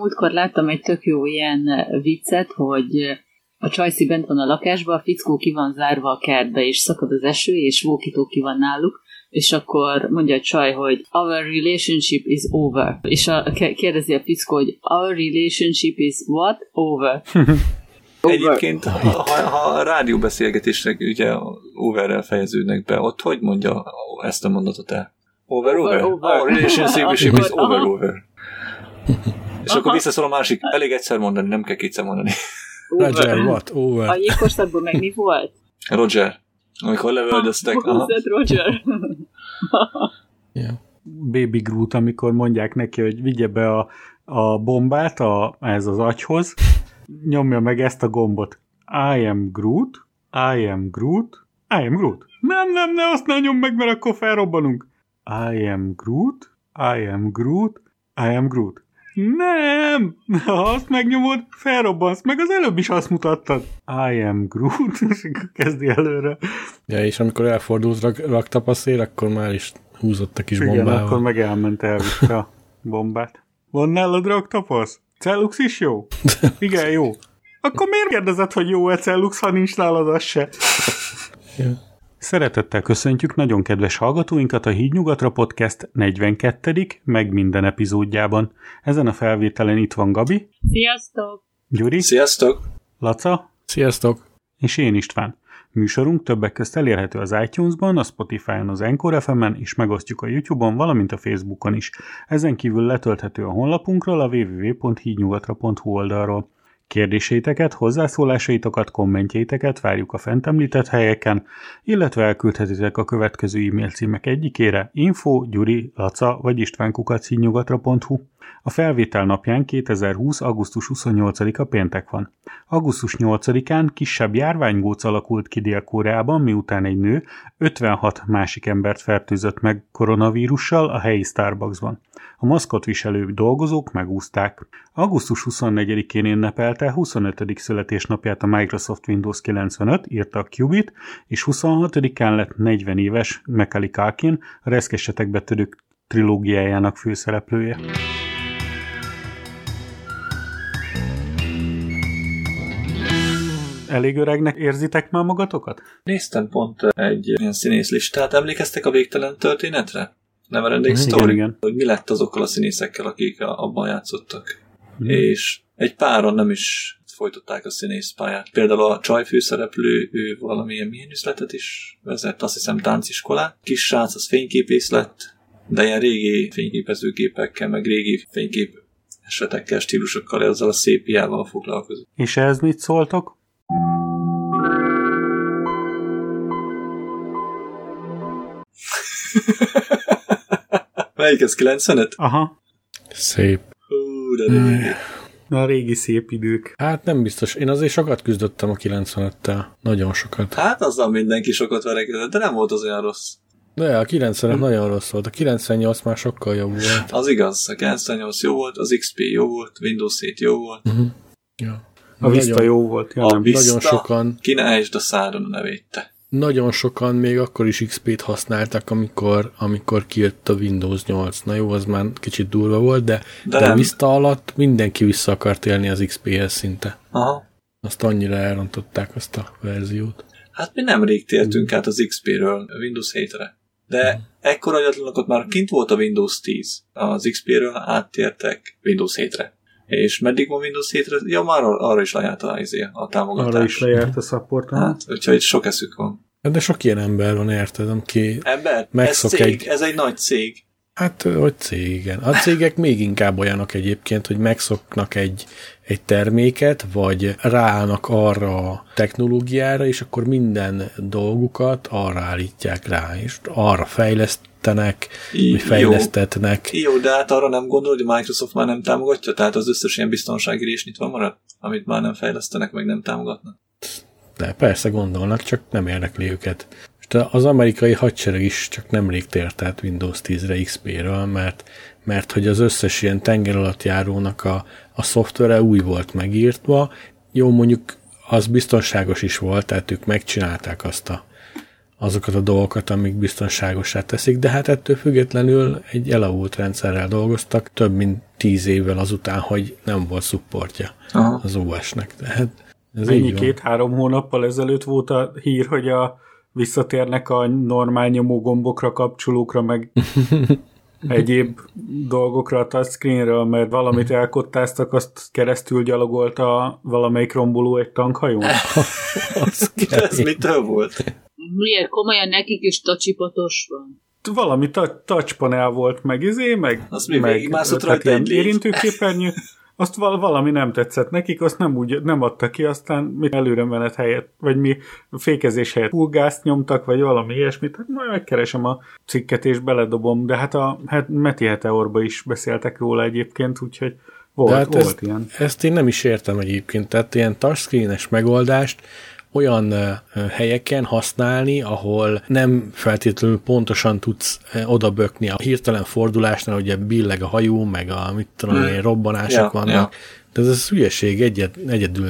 múltkor láttam egy tök jó ilyen viccet, hogy a Csajci bent van a lakásban, a fickó ki van zárva a kertbe, és szakad az eső, és vókító ki van náluk, és akkor mondja a csaj, hogy our relationship is over. És a, kérdezi a fickó, hogy our relationship is what? Over. Egyébként, ha, ha, a rádióbeszélgetések ugye overrel fejeződnek be, ott hogy mondja ezt a mondatot el? Over, over? over. over. Our relationship is over, over. És akkor visszaszól a másik, elég egyszer mondani, nem kell kétszer mondani. Roger, what? Over. A jégkorszakban meg mi volt? Roger. Amikor lövöldöztek. Roger. yeah. Baby Groot, amikor mondják neki, hogy vigye be a, a bombát a, ez az agyhoz, nyomja meg ezt a gombot. I am Groot, I am Groot, I am Groot. Nem, nem, ne, azt ne nyom meg, mert akkor felrobbanunk. I am Groot, I am Groot, I am Groot. Nem! Ha azt megnyomod, felrobbansz, meg az előbb is azt mutattad. I am Groot, és kezdi előre. Ja, és amikor elfordult rak, raktap a szél, akkor már is húzott a kis Igen, bombával. akkor meg elment, elvitte a bombát. Van nálad raktapasz? Cellux is jó? Igen, jó. Akkor miért kérdezed, hogy jó-e Cellux, ha nincs nálad az se? Ja. Szeretettel köszöntjük nagyon kedves hallgatóinkat a Hídnyugatra Podcast 42. meg minden epizódjában. Ezen a felvételen itt van Gabi. Sziasztok! Gyuri. Sziasztok! Laca. Sziasztok! És én István. Műsorunk többek közt elérhető az iTunes-ban, a Spotify-on, az Encore FM-en, és megosztjuk a YouTube-on, valamint a Facebookon is. Ezen kívül letölthető a honlapunkról a www.hídnyugatra.hu oldalról. Kérdéseiteket, hozzászólásaitokat, kommentjeiteket várjuk a fent említett helyeken, illetve elküldhetitek a következő e-mail címek egyikére info, gyuri, laca vagy istvánkukacínyugatra.hu. A felvétel napján 2020. augusztus 28-a péntek van. Augusztus 8-án kisebb járványgóc alakult ki Dél-Koreában, miután egy nő 56 másik embert fertőzött meg koronavírussal a helyi Starbucksban. A maszkot viselő dolgozók megúzták. Augusztus 24-én ünnepelte 25. születésnapját a Microsoft Windows 95, írta a Qubit, és 26-án lett 40 éves Macaulay Culkin, a reszkesetek betörők trilógiájának főszereplője. Elég öregnek érzitek már magatokat? Néztem pont egy ilyen színészlistát. Emlékeztek a végtelen történetre? Neverending Mhm, Story? igen, igen. Hogy mi lett azokkal a színészekkel, akik abban játszottak. Mhm. És egy páron nem is folytatták a színészpályát. Például a csaj főszereplő, ő valamilyen milyen üzletet is vezet, azt hiszem tánciskolát. Kis srác, az fényképész lett, de ilyen régi fényképezőgépekkel, meg régi fénykép esetekkel, stílusokkal, ezzel a szépiával foglalkozik. És ehhez mit szóltok? Melyik ez, 95? Aha, Szép. Hú, de régi. a régi szép idők. Hát nem biztos. Én azért sokat küzdöttem a 95-tel. Nagyon sokat. Hát azzal mindenki sokat verekedett, de nem volt az olyan rossz. De a 95 nagyon rossz volt. A 98 már sokkal jobb volt. Az igaz, a 98 jó volt, az XP jó volt, Windows 7 jó volt. Ja. A Vista nagyon, jó volt. Ja, A nem. Vista, nagyon sokan, ki ne a száron a nevét te. Nagyon sokan még akkor is XP-t használtak, amikor, amikor kijött a Windows 8. Na jó, az már kicsit durva volt, de, De de. Vista alatt mindenki vissza akart élni az XP-hez szinte. Aha. Azt annyira elrontották azt a verziót. Hát mi nem rég tértünk át az XP-ről Windows 7-re. De ekkor agyatlanok ott már kint volt a Windows 10. Az XP-ről áttértek Windows 7-re. És meddig van Windows 7-re? Ja, már ar- arra is lejárt a, izé, a támogatás. Arra is lejárt a support. Hát, úgyhogy sok eszük van. Hát De sok ilyen ember van, érted, aki Ember, ez cég, egy- ez egy nagy cég. Hát, hogy cég, igen. A cégek még inkább olyanok egyébként, hogy megszoknak egy, egy terméket, vagy ráállnak arra a technológiára, és akkor minden dolgukat arra állítják rá, és arra fejlesztenek, Í- vagy fejlesztetnek. Jó, de hát arra nem gondol, hogy Microsoft már nem támogatja? Tehát az összes ilyen biztonsági rés nyitva marad? Amit már nem fejlesztenek, meg nem támogatnak? De persze gondolnak, csak nem érdekli őket. És az amerikai hadsereg is csak nemrég tért át Windows 10-re XP-ről, mert, mert hogy az összes ilyen tenger alatt járónak a, a szoftvere új volt megírtva. Jó, mondjuk az biztonságos is volt, tehát ők megcsinálták azt a, azokat a dolgokat, amik biztonságosá teszik, de hát ettől függetlenül egy elavult rendszerrel dolgoztak több mint tíz évvel azután, hogy nem volt szupportja Aha. az OS-nek. Tehát ez Ennyi két-három hónappal ezelőtt volt a hír, hogy a visszatérnek a normál nyomógombokra, kapcsolókra, meg egyéb dolgokra a touchscreenről, mert valamit elkottáztak, azt keresztül gyalogolta valamelyik romboló egy tankhajón. Ez mitől volt? Miért komolyan nekik is tacsipatos van? Valami ta- touchpanel volt, meg izé, meg, Az mi, meg végigmászott rajta egy érintőképernyő. Azt val- valami nem tetszett nekik, azt nem úgy nem adta ki, aztán mit előre menet helyett, vagy mi fékezés helyett pulgázt nyomtak, vagy valami ilyesmit, hát majd megkeresem a cikket és beledobom, de hát a hát Meti Heteorba is beszéltek róla egyébként, úgyhogy volt, De hát volt ezt, ilyen. ezt én nem is értem egyébként. Tehát ilyen touchscreenes megoldást olyan helyeken használni, ahol nem feltétlenül pontosan tudsz odabökni a hirtelen fordulásnál, ugye billeg a hajó, meg a mit tudom Hmm. én, robbanások Ja, vannak. ja. De ez az hülyeség egyet, egyedül,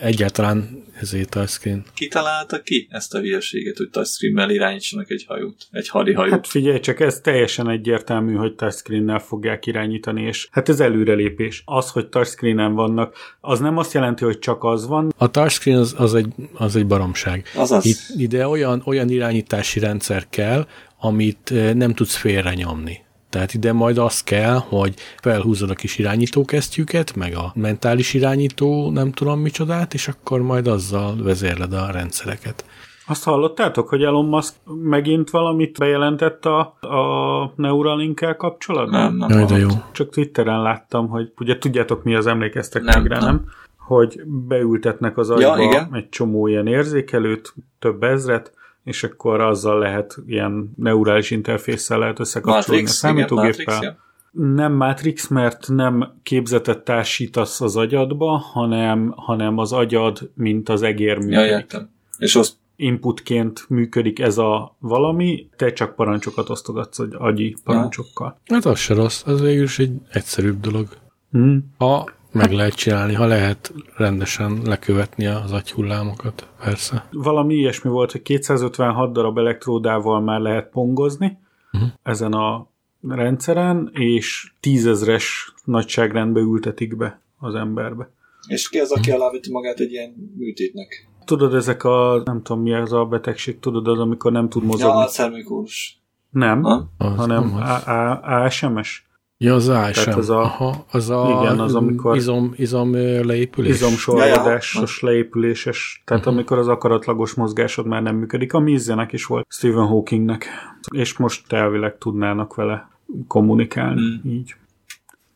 egyáltalán ezért touchscreen. Ki találta ki ezt a hülyeséget, hogy touchscreen-mel irányítsanak egy hajót? Egy hadihajót? Hát figyelj csak, ez teljesen egyértelmű, hogy touchscreen-nel fogják irányítani, és hát ez előrelépés. Az, hogy touchscreen-en vannak, az nem azt jelenti, hogy csak az van, A touchscreen az, az, egy, az egy baromság. Azaz. Itt, ide olyan, olyan irányítási rendszer kell, amit eh, nem tudsz félre nyomni. Tehát ide majd az kell, hogy felhúzod a kis irányítókesztyűket, meg a mentális irányító nem tudom micsodát, és akkor majd azzal vezérled a rendszereket. Azt hallottátok, hogy Elon Musk megint valamit bejelentett a, a Neuralink-kel kapcsolatban? Nem, nem. Jaj, de jó. Csak Twitteren láttam, hogy ugye tudjátok mi az, emlékeztek Nem, meg rá, nem. nem? Hogy beültetnek az agyba igen. egy csomó ilyen érzékelőt, több ezret, és akkor azzal lehet ilyen neurális interfésszel lehet összekapcsolni Matrix, a igen, számítógéppel. Matrix, ja. Nem Matrix, mert nem képzetet társítasz az agyadba, hanem, hanem az agyad, mint az egér Ja, működik. értem. És az Inputként működik ez a valami, te csak parancsokat osztogatsz agy- agyi parancsokkal. Hát az se rossz, az végül is egy egyszerűbb dolog. Hmm. Ha meg lehet csinálni, ha lehet rendesen lekövetni az agyhullámokat, persze. Valami ilyesmi volt, hogy 256 darab elektródával már lehet pongozni Mhm. ezen a rendszeren, és tízezres nagyságrendbe ültetik be az emberbe. És ki az, aki aláveti magát egy ilyen műtétnek? Tudod, ezek a, nem tudom mi ez a betegség, tudod, az, amikor nem tud mozogni. Ja, a szermikórus. nem, Ha? Az hanem nem az. A- A- ASMS. Ja, az ASM. az a- Aha, az a igen, az, amikor- izom, izom leépülés. izomsorvadásos, leépüléses, tehát amikor az akaratlagos mozgásod már nem működik, ami Izzenek is volt, Stephen Hawkingnek, és most elvileg tudnának vele kommunikálni, Hmm. így.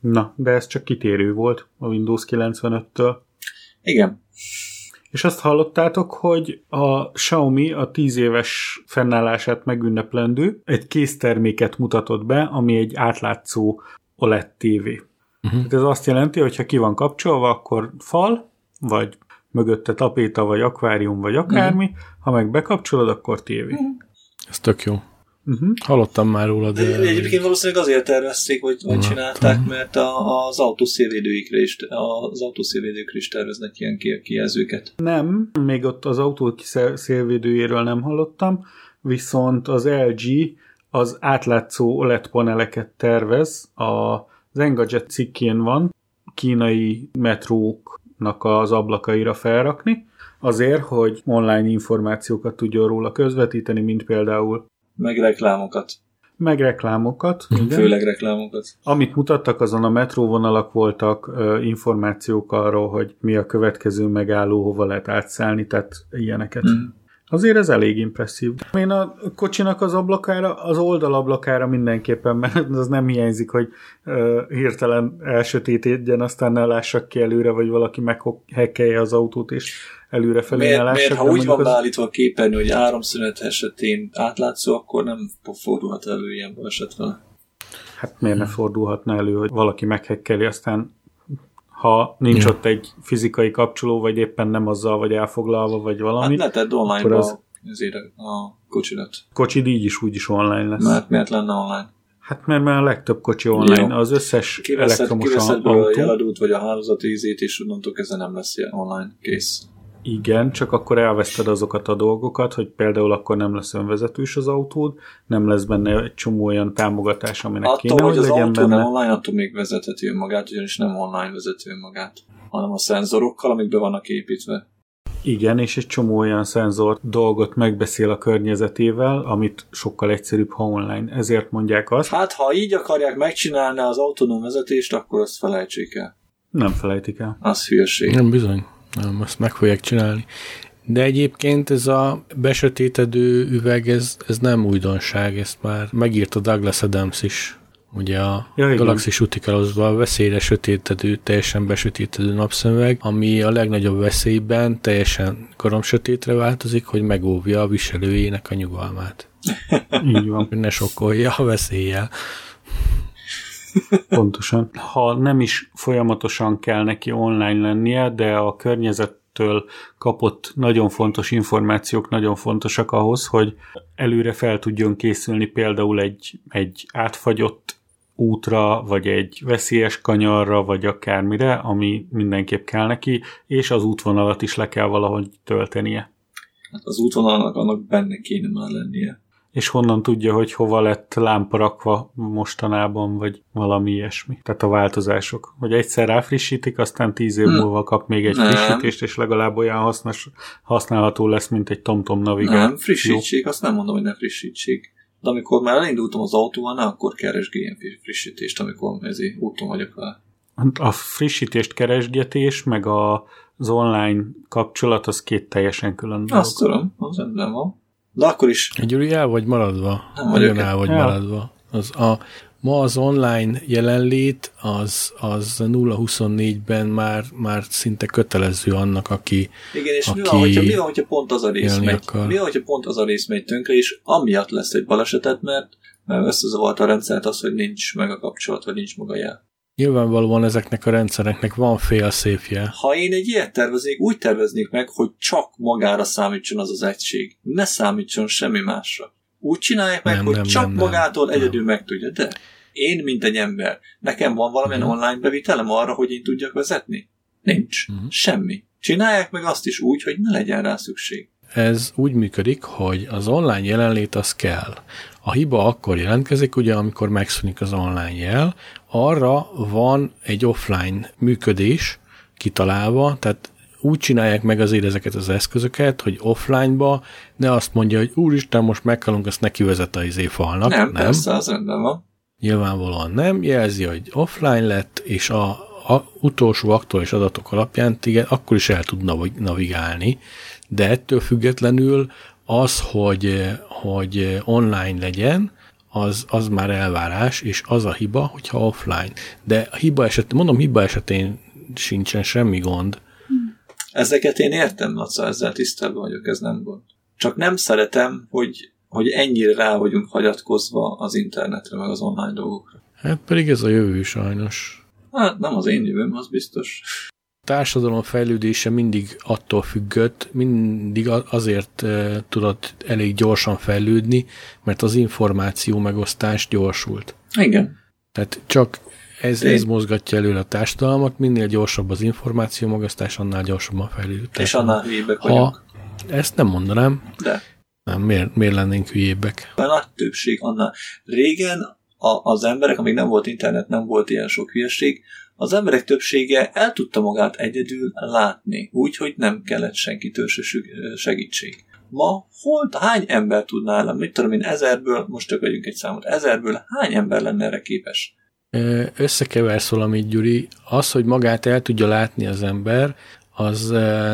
Na, de ez csak kitérő volt a Windows 95-től. Igen. És azt hallottátok, hogy a Xiaomi a 10 éves fennállását megünneplendő egy készterméket mutatott be, ami egy átlátszó OLED TV. Uh-huh. Tehát ez azt jelenti, hogy ha ki van kapcsolva, akkor fal, vagy mögötte tapéta, vagy akvárium, vagy akármi, ha meg bekapcsolod, akkor tévé. Ez tök jó. Uh-huh. Hallottam már róla, De de... egyébként valószínűleg azért tervezték, hogy, hogy Na, csinálták, mert a, az autószélvédőikre is, az autószélvédőkre is terveznek ilyen ki- kijelzőket. Nem, még ott az autó szélvédőjéről nem hallottam, viszont az LG az átlátszó OLED paneleket tervez, a az Engadget cikkén van, kínai metróknak az ablakaira felrakni, azért, hogy online információkat tudjon róla közvetíteni, mint például Meg reklámokat. meg reklámokat, igen. Főleg reklámokat. Amit mutattak, azon a metróvonalak voltak, információk arról, hogy mi a következő megálló, hova lehet átszállni, tehát ilyeneket. Mm. Azért ez elég impresszív. Én a kocsinak az ablakára, az oldalablakára mindenképpen, mert az nem hiányzik, hogy ö, hirtelen elsötétedjen, aztán ne lássak ki előre, vagy valaki meghekkelje az autót, és előre felé ne Miért, miért, ha úgy van az- beállítva a képernyő, hogy áramszünet esetén átlátszó, akkor nem fordulhat elő ilyen baleset vele. Hát miért ne fordulhatna elő, hogy valaki meghekkeli, aztán ha nincs Ja. ott egy fizikai kapcsoló, vagy éppen nem azzal vagy elfoglalva, vagy Hát valami, ne tedd online az- azért a kocsidat. kocsid így is úgy is online lesz. Mert miért lenne online? Hát mert már a legtöbb kocsi online, Jó. az összes Kiveszed, elektromos kiveszed belőle a autó. jeladót, vagy a hálózati ízét, és onnantól kezdve nem lesz ilyen online kész. Igen, csak akkor elveszted azokat a dolgokat, hogy például akkor nem lesz önvezetős az autód, nem lesz benne egy csomó olyan támogatás, aminek Attól, kéne, hogy hogy az legyen autó benne. nem online, attól még vezetheti önmagát, ugyanis nem online vezeti önmagát, hanem a szenzorokkal, amik be vannak építve. Igen, és egy csomó olyan szenzor dolgot megbeszél a környezetével, amit sokkal egyszerűbb, ha online. Ezért mondják azt, Hát, ha így akarják megcsinálni az autonóm vezetést, akkor azt felejtsék el. nem felejtik el. Az hülyeség. Nem bizony. Nem, azt meg fogják csinálni. De egyébként ez a besötétedő üveg, ez, ez nem újdonság, ezt már megírta Douglas Adams is. Ugye a Ja. Galaxis Uticalosban a veszélyre sötétedő, teljesen besötétedő napszemüveg, ami a legnagyobb veszélyben teljesen koromsötétre változik, hogy megóvja a viselőjének a nyugalmát. Így van. Hogy ne sokkolja a veszéllyel. Pontosan. Ha nem is folyamatosan kell neki online lennie, de a környezettől kapott nagyon fontos információk nagyon fontosak ahhoz, hogy előre fel tudjon készülni például egy, egy átfagyott útra, vagy egy veszélyes kanyarra, vagy akármire, ami mindenképp kell neki, és az útvonalat is le kell valahogy töltenie. Hát az útvonalnak annak benne kéne már lennie. És honnan tudja, hogy hova lett lámpa rakva mostanában, vagy valami ilyesmi. Tehát a változások. Hogy egyszer ráfrissítik, aztán tíz év Hm. múlva kap még egy Nem. frissítést, és legalább olyan hasznos, használható lesz, mint egy TomTom navigáció. Nem, frissítsék, azt nem mondom, hogy ne frissítsék. De amikor már elindultam az autóval, akkor keresgéljen frissítést, amikor ezért úton vagyok vele. A frissítést keresgetés, meg a, az online kapcsolat, az két teljesen külön dolog. Azt tudom, az rendben van. De akkor is Gyuri, el vagy maradva? Nem vagyok Nagyon el vagy el. maradva. Az a, ma az online jelenlét az, az 0-24-ben már, már szinte kötelező annak, aki Igen, és mi aki van, hogyha, mi van, hogyha pont az a rész megy, akar. mi van, hogyha pont az a rész megy tönkre, és amiatt lesz egy balesetet, mert, mert összezavart a rendszert az, hogy nincs meg a kapcsolat, vagy nincs maga jel. Nyilvánvalóan ezeknek a rendszereknek van félszépje. Ha én egy ilyet terveznék, úgy terveznék meg, hogy csak magára számítson az az egység. Ne számítson semmi másra. Úgy csinálják meg, Nem, hogy nem, csak nem, magától Nem. egyedül meg tudja. De én, mint egy ember, nekem van valamilyen Mhm. online bevitelem arra, hogy én tudjak vezetni? Nincs. Mhm. Semmi. Csinálják meg azt is úgy, hogy ne legyen rá szükség. Ez úgy működik, hogy az online jelenlét az kell. A hiba akkor jelentkezik, ugye, amikor megszűnik az online jel, arra van egy offline működés kitalálva, tehát úgy csinálják meg azért ezeket az eszközöket, hogy offline-ba ne azt mondja, hogy úristen, most meghalunk, azt neki vezet a izé falnak. nem, nem, persze, az rendben van. Nyilvánvalóan nem, jelzi, hogy offline lett, és a, a utolsó aktuális adatok alapján igen, akkor is el tud nav- navigálni, de ettől függetlenül az, hogy, hogy online legyen, az, az már elvárás, és az a hiba, hogyha offline. De a hiba eset, mondom, hiba esetén sincsen semmi gond. Ezeket én értem, Laca, ezzel tisztában vagyok, ez nem gond. Csak nem szeretem, hogy, hogy ennyire rá vagyunk hagyatkozva az internetre, meg az online dolgokra. Hát pedig ez a jövő sajnos. Hát nem az én jövőm, az biztos. Társadalom fejlődése mindig attól függött, mindig azért tudott elég gyorsan fejlődni, mert az információ megosztás gyorsult. Igen. Tehát csak ez, ez mozgatja előre a társadalmat, minél gyorsabb az információ megosztás, annál gyorsabban fejlődik. a És annál hülyébbek vagyunk. Ha ezt nem mondanám, De. nem, miért, miért lennénk hülyébbek? A nagy többség annál. Régen a, az emberek, amíg nem volt internet, nem volt ilyen sok hülyeség, az emberek többsége el tudta magát egyedül látni, úgyhogy nem kellett senkitől se segítség. Ma hol, hány ember tudná, mit tudom én, ezerből, most csak vegyünk egy számot, ezerből hány ember lenne erre képes? Összekeversz valamit, Gyuri. Az, hogy magát el tudja látni az ember, az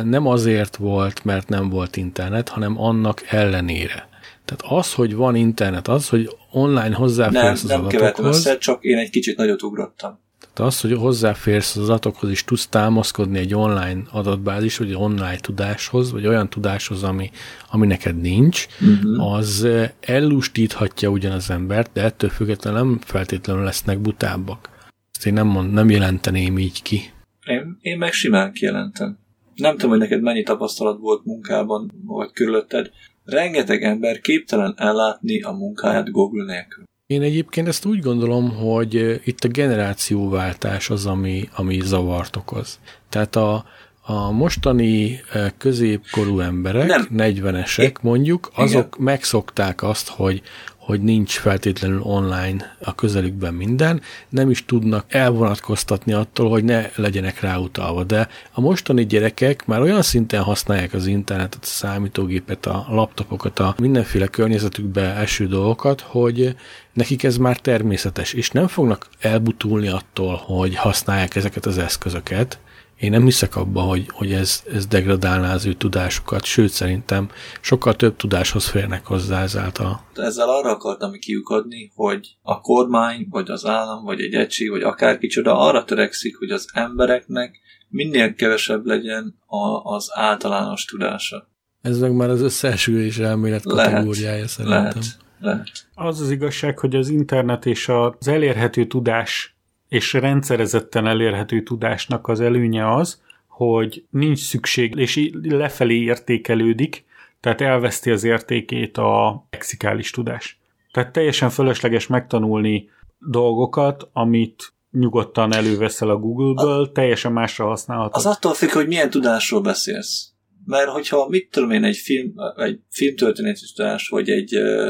nem azért volt, mert nem volt internet, hanem annak ellenére. Tehát az, hogy van internet, az, hogy online Nem, hozzáférsz az nem kevertem adatokhoz, össze, csak én egy kicsit nagyot ugrottam. Tehát az, hogy hozzáférsz az adatokhoz, és tudsz támaszkodni egy online adatbázis, vagy egy online tudáshoz, vagy olyan tudáshoz, ami, ami neked nincs, Uh-huh. az ellustíthatja ugyan az embert, de ettől függetlenül nem feltétlenül lesznek butábbak. Ezt én nem, mond, nem jelenteném így ki. Én, én meg simán kijelentem. Nem tudom, hogy neked mennyi tapasztalat volt munkában, vagy körülötted. Rengeteg ember képtelen ellátni a munkáját Google nélkül. Én egyébként ezt úgy gondolom, hogy itt a generációváltás az, ami, ami zavart okoz. Tehát a, A mostani középkorú emberek, Nem. 40-esek mondjuk, azok megszokták azt, hogy hogy nincs feltétlenül online a közelükben minden, nem is tudnak elvonatkoztatni attól, hogy ne legyenek ráutalva. De a mostani gyerekek már olyan szinten használják az internetet, a számítógépet, a laptopokat, a mindenféle környezetükbe eső dolgokat, hogy nekik ez már természetes, és nem fognak elbutulni attól, hogy használják ezeket az eszközöket, én nem hiszek abba, hogy, hogy ez, ez degradálná az ő tudásukat, sőt szerintem sokkal több tudáshoz férnek hozzá ezáltal. Ezzel arra akartam kiukadni, hogy a kormány, vagy az állam, vagy egy egység, vagy akár kicsoda arra törekszik, hogy az embereknek minél kevesebb legyen a, az általános tudása. Ez meg már az összeesülés elmélet Lehet, kategóriája szerintem. Lehet, lehet. Az az igazság, hogy az internet és az elérhető tudás és rendszerezetten elérhető tudásnak az előnye az, hogy nincs szükség, és lefelé értékelődik, tehát elveszti az értékét a lexikális tudás. Tehát teljesen fölösleges megtanulni dolgokat, amit nyugodtan előveszel a Google-ből, teljesen másra használhatod. Az attól függ, hogy milyen tudásról beszélsz. Mert hogyha mit tudom én, egy, film, egy filmtörténeti tudás, vagy egy uh,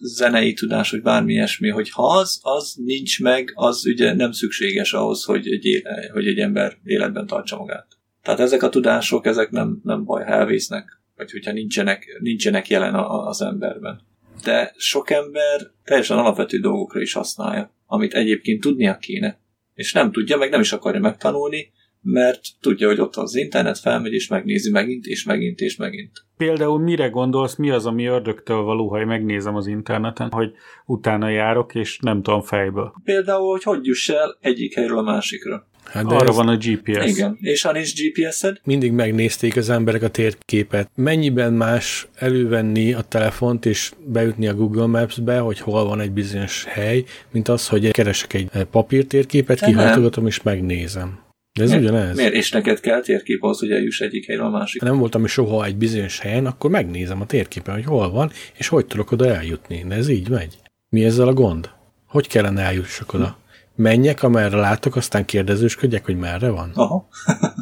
zenei tudás, vagy bármi ilyesmi, hogy ha az, az nincs meg, az ugye nem szükséges ahhoz, hogy egy, éle, hogy egy ember életben tartsa magát. Tehát ezek a tudások, ezek nem, nem baj, ha elvésznek, vagy hogyha nincsenek, nincsenek jelen a, az emberben. De sok ember teljesen alapvető dolgokra is használja, amit egyébként tudnia kéne, és nem tudja, meg nem is akarja megtanulni, mert tudja, hogy ott az internet felmegy, és megnézi megint, és megint, és megint. Például mire gondolsz, mi az, ami ördögtől való, ha megnézem az interneten, hogy utána járok, és nem tudom fejből. Például, hogy hogy juss el egyik helyről a másikra. Hát Arra ez van a GPS. Igen. És ha nincs GPS-ed, mindig megnézték az emberek a térképet. Mennyiben más elővenni a telefont és beütni a Google Maps-be, hogy hol van egy bizonyos hely, mint az, hogy keresek egy papírtérképet, kihajtogatom és megnézem. De ez miért, ugyanez. miért? És neked kell térkép ahhoz, hogy eljuss egyik helyről a másik. Ha nem voltam soha egy bizonyos helyen, akkor megnézem a térképen, hogy hol van, és hogy tudok oda eljutni. De ez így megy. Mi ezzel a gond? Hogy kellene eljussak oda? Menjek, amerre látok, aztán kérdezősködjek, hogy merre van? Aha.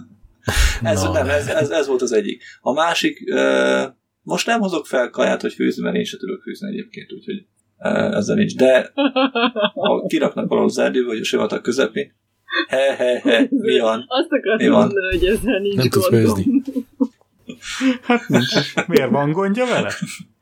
ez, Na, nem, ez, ez, ez, volt az egyik. A másik, uh, most nem hozok fel kaját, hogy főzni, mert én sem tudok főzni egyébként, úgyhogy ezzel nincs. De ha kiraknak valahol az erdőbe, vagy a sivatag közepén, he, he, he, mi van? Azt Mi akartam van? mondani, hogy ezzel nincs Nem tudsz főzni. Hát nincs. Miért van gondja vele?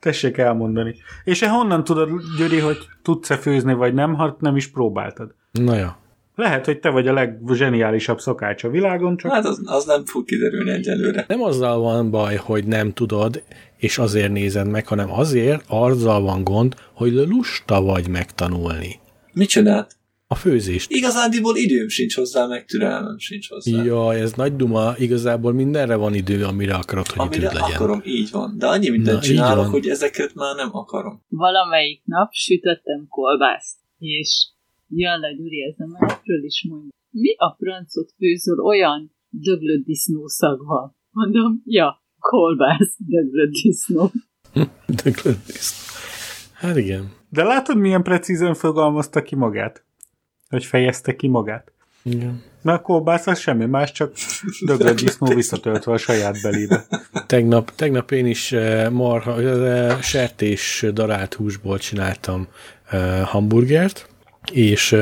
Tessék elmondani. És honnan tudod, Gyuri, hogy tudsz-e főzni, vagy nem, ha nem is próbáltad? Na ja. Lehet, hogy te vagy a leggeniálisabb szakács a világon, csak Hát az, az nem fog kiderülni egyelőre. Nem azzal van baj, hogy nem tudod, és azért nézed meg, hanem azért, azzal van gond, hogy lusta vagy megtanulni. Mit csinált? A főzést. Igazándiból időm sincs hozzá, meg türelmem sincs hozzá. Jaj, ez nagy duma, igazából mindenre van idő, amire akarod, hogy Amire időd legyen. akarom, így van. De annyi mindent Na, csinálok, hogy ezeket már nem akarom. Valamelyik nap sütöttem kolbászt, és jön le Gyuri ezen mellett,ről is mondja, mi a francot főzöl olyan döglött disznószag van? Mondom, ja, kolbász, döglött disznó. Döglött disznó. Hát igen. De látod, milyen precízen fogalmazta ki magát? Hogy fejezte ki magát? igen. Na a kolbász az semmi más, csak döglött disznó visszatöltve a saját belébe. Tegnap, tegnap én is eh, marha, eh, sertés darált húsból csináltam eh, hamburgert, és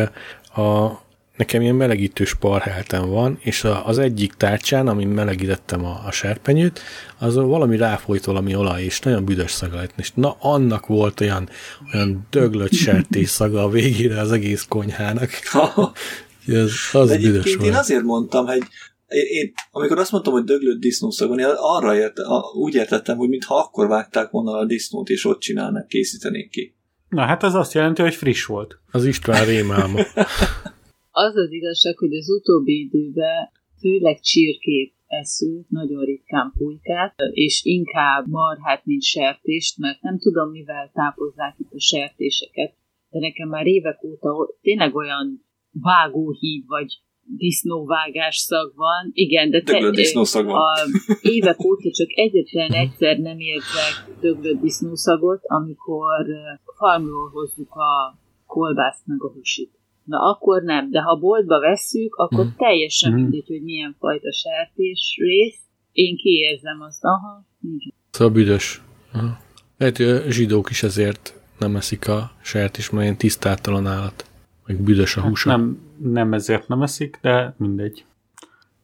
a, nekem ilyen melegítős parheltem van, és a, az egyik tárcsán, amin melegítettem a, a serpenyőt, az valami ráfolyt valami olaj, és nagyon büdös szaga lett. És na, annak volt olyan, olyan döglött sertés szaga a végére az egész konyhának. Az, az büdös egyébként én volt. azért mondtam, hogy én, én, amikor azt mondtam, hogy döglött disznószag van, én arra ért, a, úgy értettem, hogy mintha akkor vágták volna a disznót, és ott csinálnak, készítenék ki. Na hát az azt jelenti, hogy friss volt. Az István rémálma. Az az igazság, hogy az utóbbi időben főleg csirkét eszünk, nagyon ritkán pulykát, és inkább marhát, mint sertést, mert nem tudom, mivel tápozzák itt a sertéseket, de nekem már évek óta tényleg olyan vágóhíd, vagy disznóvágás szag van. Igen, de Döglött disznószag van. a évek óta csak egyetlen egyszer nem érzek döglött disznószagot, amikor ö, farmról hozzuk a kolbászt meg a húsit. Na akkor nem, de ha boltba vesszük, akkor Mhm. teljesen Mhm. mindegy, hogy milyen fajta sertés rész. Én kiérzem azt, aha, nincs. Szóval büdös. Aha. Lehet, hogy a zsidók is ezért nem eszik a sertés, mert ilyen tisztátalan állat. Meg büdös a húsa. Nem, nem ezért nem eszik, de mindegy.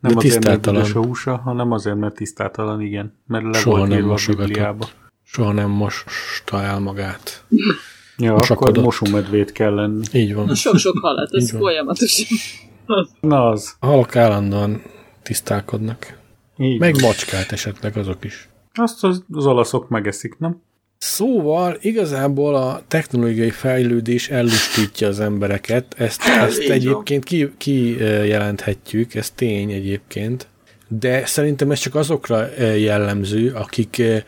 Nem De azért, mert büdös a húsa, hanem azért, mert tisztátalan, igen. Mert le Soha volt nem a. Bibliába. Soha nem mosta el magát. Ja, Mosakodott. akkor mosómedvét kell lenni. Így van. Sok-sok halat, Így ez van. folyamatosan. Na az. A halak állandóan tisztálkodnak. Így. Meg macskát esetleg azok is. Azt az, az olaszok megeszik, nem? Szóval igazából a technológiai fejlődés ellustítja az embereket, ezt, ezt egyébként ki, ki jelenthetjük, ez tény egyébként, de szerintem ez csak azokra eh, jellemző, akik eh,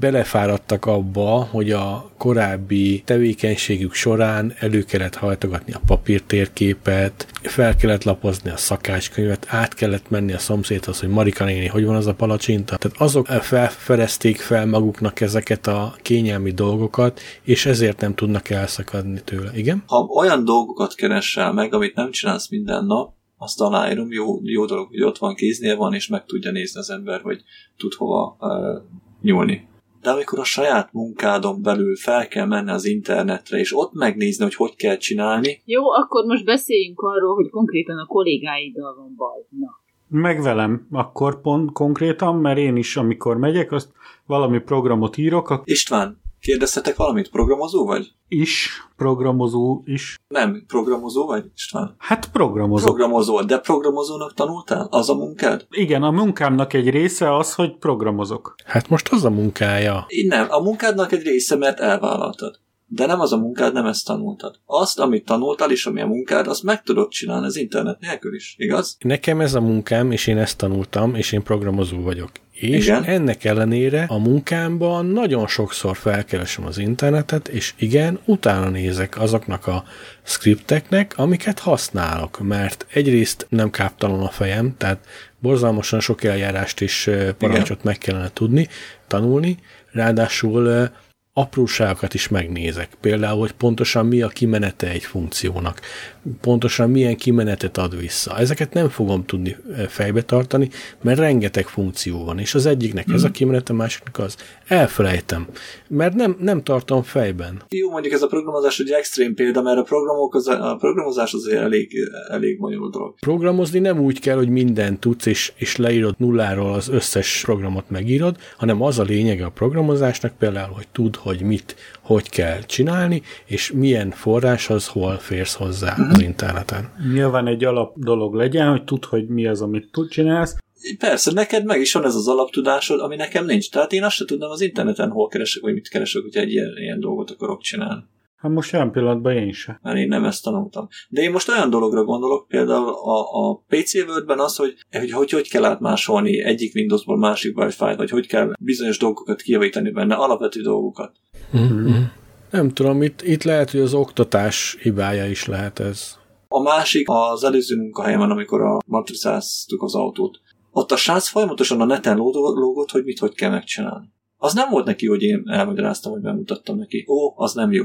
belefáradtak abba, hogy a korábbi tevékenységük során elő kellett hajtogatni a papírtérképet, fel kellett lapozni a szakácskönyvet, át kellett menni a szomszédhoz, hogy Marika néni, hogy van az a palacsinta. Tehát azok felfedezték fel maguknak ezeket a kényelmi dolgokat, és ezért nem tudnak elszakadni tőle. Igen? Ha olyan dolgokat keresel meg, amit nem csinálsz minden nap, azt aláírom, jó, jó dolog, hogy ott van, kéznél van, és meg tudja nézni az ember, hogy tud hova uh, nyúlni. De amikor a saját munkádon belül fel kell menni az internetre, és ott megnézni, hogy hogy kell csinálni, Jó, akkor most beszéljünk arról, hogy konkrétan a kollégáiddal van baj. Na. Meg velem, akkor pont konkrétan, mert én is, amikor megyek, azt valami programot írok, ak- István, kérdezhetek valamit, programozó vagy? is, programozó is. Nem, programozó vagy, István? Hát programozok. Programozó, de programozónak tanultál? Az a munkád? Igen, a munkámnak egy része az, hogy programozok. Hát most az a munkája. Én Nem, a munkádnak egy része, mert elvállaltad. De nem az a munkád, nem ezt tanultad. Azt, amit tanultál, és ami a munkád, azt meg tudod csinálni az internet nélkül is, igaz? Nekem ez a munkám, és én ezt tanultam, és én programozó vagyok. És Igen. igen? ennek ellenére a munkámban nagyon sokszor felkeresem az internetet, és igen, utána nézek azoknak a skripteknek, amiket használok, mert egyrészt nem káptalan a fejem, tehát borzalmasan sok eljárást és ö, parancsot meg kellene tudni, tanulni, ráadásul apróságokat is megnézek. Például, hogy pontosan mi a kimenete egy funkciónak, pontosan milyen kimenetet ad vissza. Ezeket nem fogom tudni ö, fejbe tartani, mert rengeteg funkció van, és az egyiknek ez a kimenete, a másiknak az. Elfelejtem, mert nem, nem tartom fejben. Jó, mondjuk ez a programozás egy extrém példa, mert a, programok az, a programozás azért elég, elég bonyolult dolog. Programozni nem úgy kell, hogy mindent tudsz, és, és leírod nulláról az összes programot megírod, hanem az a lényege a programozásnak például, hogy tud, hogy mit, hogy kell csinálni, és milyen forráshoz hol férsz hozzá az interneten. Nyilván egy alap dolog legyen, hogy tud, hogy mi az, amit tud csinálsz. Persze, neked meg is van ez az alaptudásod, ami nekem nincs. Tehát én azt sem tudnám az interneten, hol keresek, vagy mit keresek, hogy egy ilyen, ilyen dolgot akarok csinálni. Hát most jelen pillanatban én se. mert én nem ezt tanultam. De én most olyan dologra gondolok, például a, a PC Word-ben az, hogy, hogy, hogy hogy kell átmásolni egyik Windowsból másikba egy fájlt, vagy hogy kell bizonyos dolgokat kijavítani benne, alapvető dolgokat. Mm-hmm. Nem tudom, itt, itt lehet, hogy az oktatás hibája is lehet ez. A másik az előző munkahelyemen, amikor a matricáztuk az autót. Ott a srác folyamatosan a neten lógott, hogy mit hogy kell megcsinálni. Az nem volt neki, hogy én elmagyaráztam, hogy bemutattam neki. Ó, az nem jó.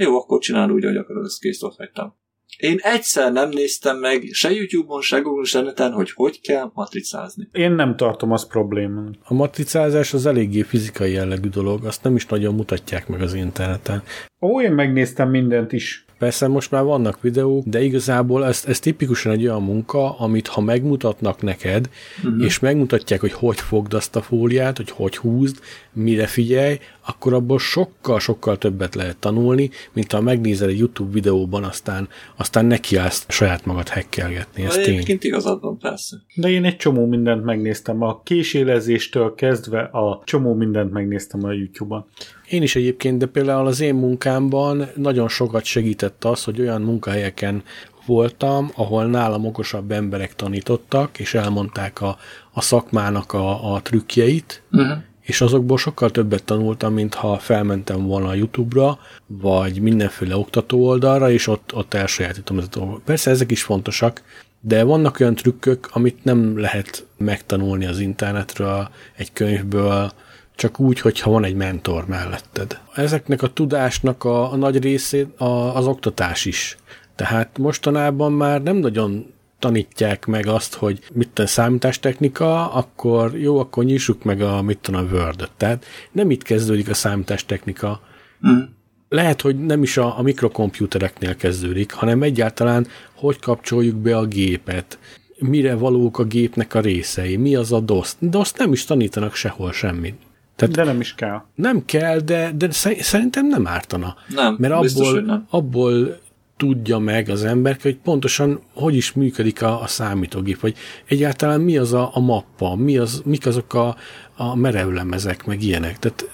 Jó, akkor csinál úgy, ahogy akarod, ezt kész ott hagytam. Én egyszer nem néztem meg, se YouTube-on, se Google, se neten, hogy hogy kell matricázni. Én nem tartom azt problémát. A matricázás az eléggé fizikai jellegű dolog, azt nem is nagyon mutatják meg az interneten. Ó, én megnéztem mindent is. Persze most már vannak videók, de igazából ez, ez tipikusan egy olyan munka, amit ha megmutatnak neked, uh-huh. és megmutatják, hogy hogy fogd azt a fóliát, hogy hogy húzd, mire figyelj, akkor abból sokkal-sokkal többet lehet tanulni, mint ha megnézel egy YouTube videóban, aztán, aztán nekiállsz saját magad hekkelgetni. Ez tény. Egyébként igazad van, persze. De én egy csomó mindent megnéztem. A késélezéstől kezdve a csomó mindent megnéztem a YouTube-on. Én is egyébként, de például az én munkámban nagyon sokat segített az, hogy olyan munkahelyeken voltam, ahol nálam okosabb emberek tanítottak, és elmondták a, a szakmának a, a trükkjeit, uh-huh. és azokból sokkal többet tanultam, mint ha felmentem volna a YouTube-ra, vagy mindenféle oktató oldalra, és ott, ott elsajátítom dolgot. Persze ezek is fontosak, de vannak olyan trükkök, amit nem lehet megtanulni az internetről, egy könyvből, csak úgy, hogyha van egy mentor melletted. Ezeknek a tudásnak a, a nagy részét a, az oktatás is. Tehát mostanában már nem nagyon tanítják meg azt, hogy mit tudom, számítástechnika, akkor jó, akkor nyissuk meg a, mit tudom, a word Tehát nem itt kezdődik a számítástechnika. Mm. Lehet, hogy nem is a, a mikrokomputereknél kezdődik, hanem egyáltalán, hogy kapcsoljuk be a gépet, mire valók a gépnek a részei, mi az a DOS. DOS nem is tanítanak sehol semmit. Tehát de nem is kell. Nem kell, de, de szerintem nem ártana. Nem, Mert biztos, abból, hogy nem. abból tudja meg az ember, hogy pontosan hogy is működik a, a számítógép, vagy egyáltalán mi az a, a mappa, mi az, mik azok a, a merevlemezek, meg ilyenek. Tehát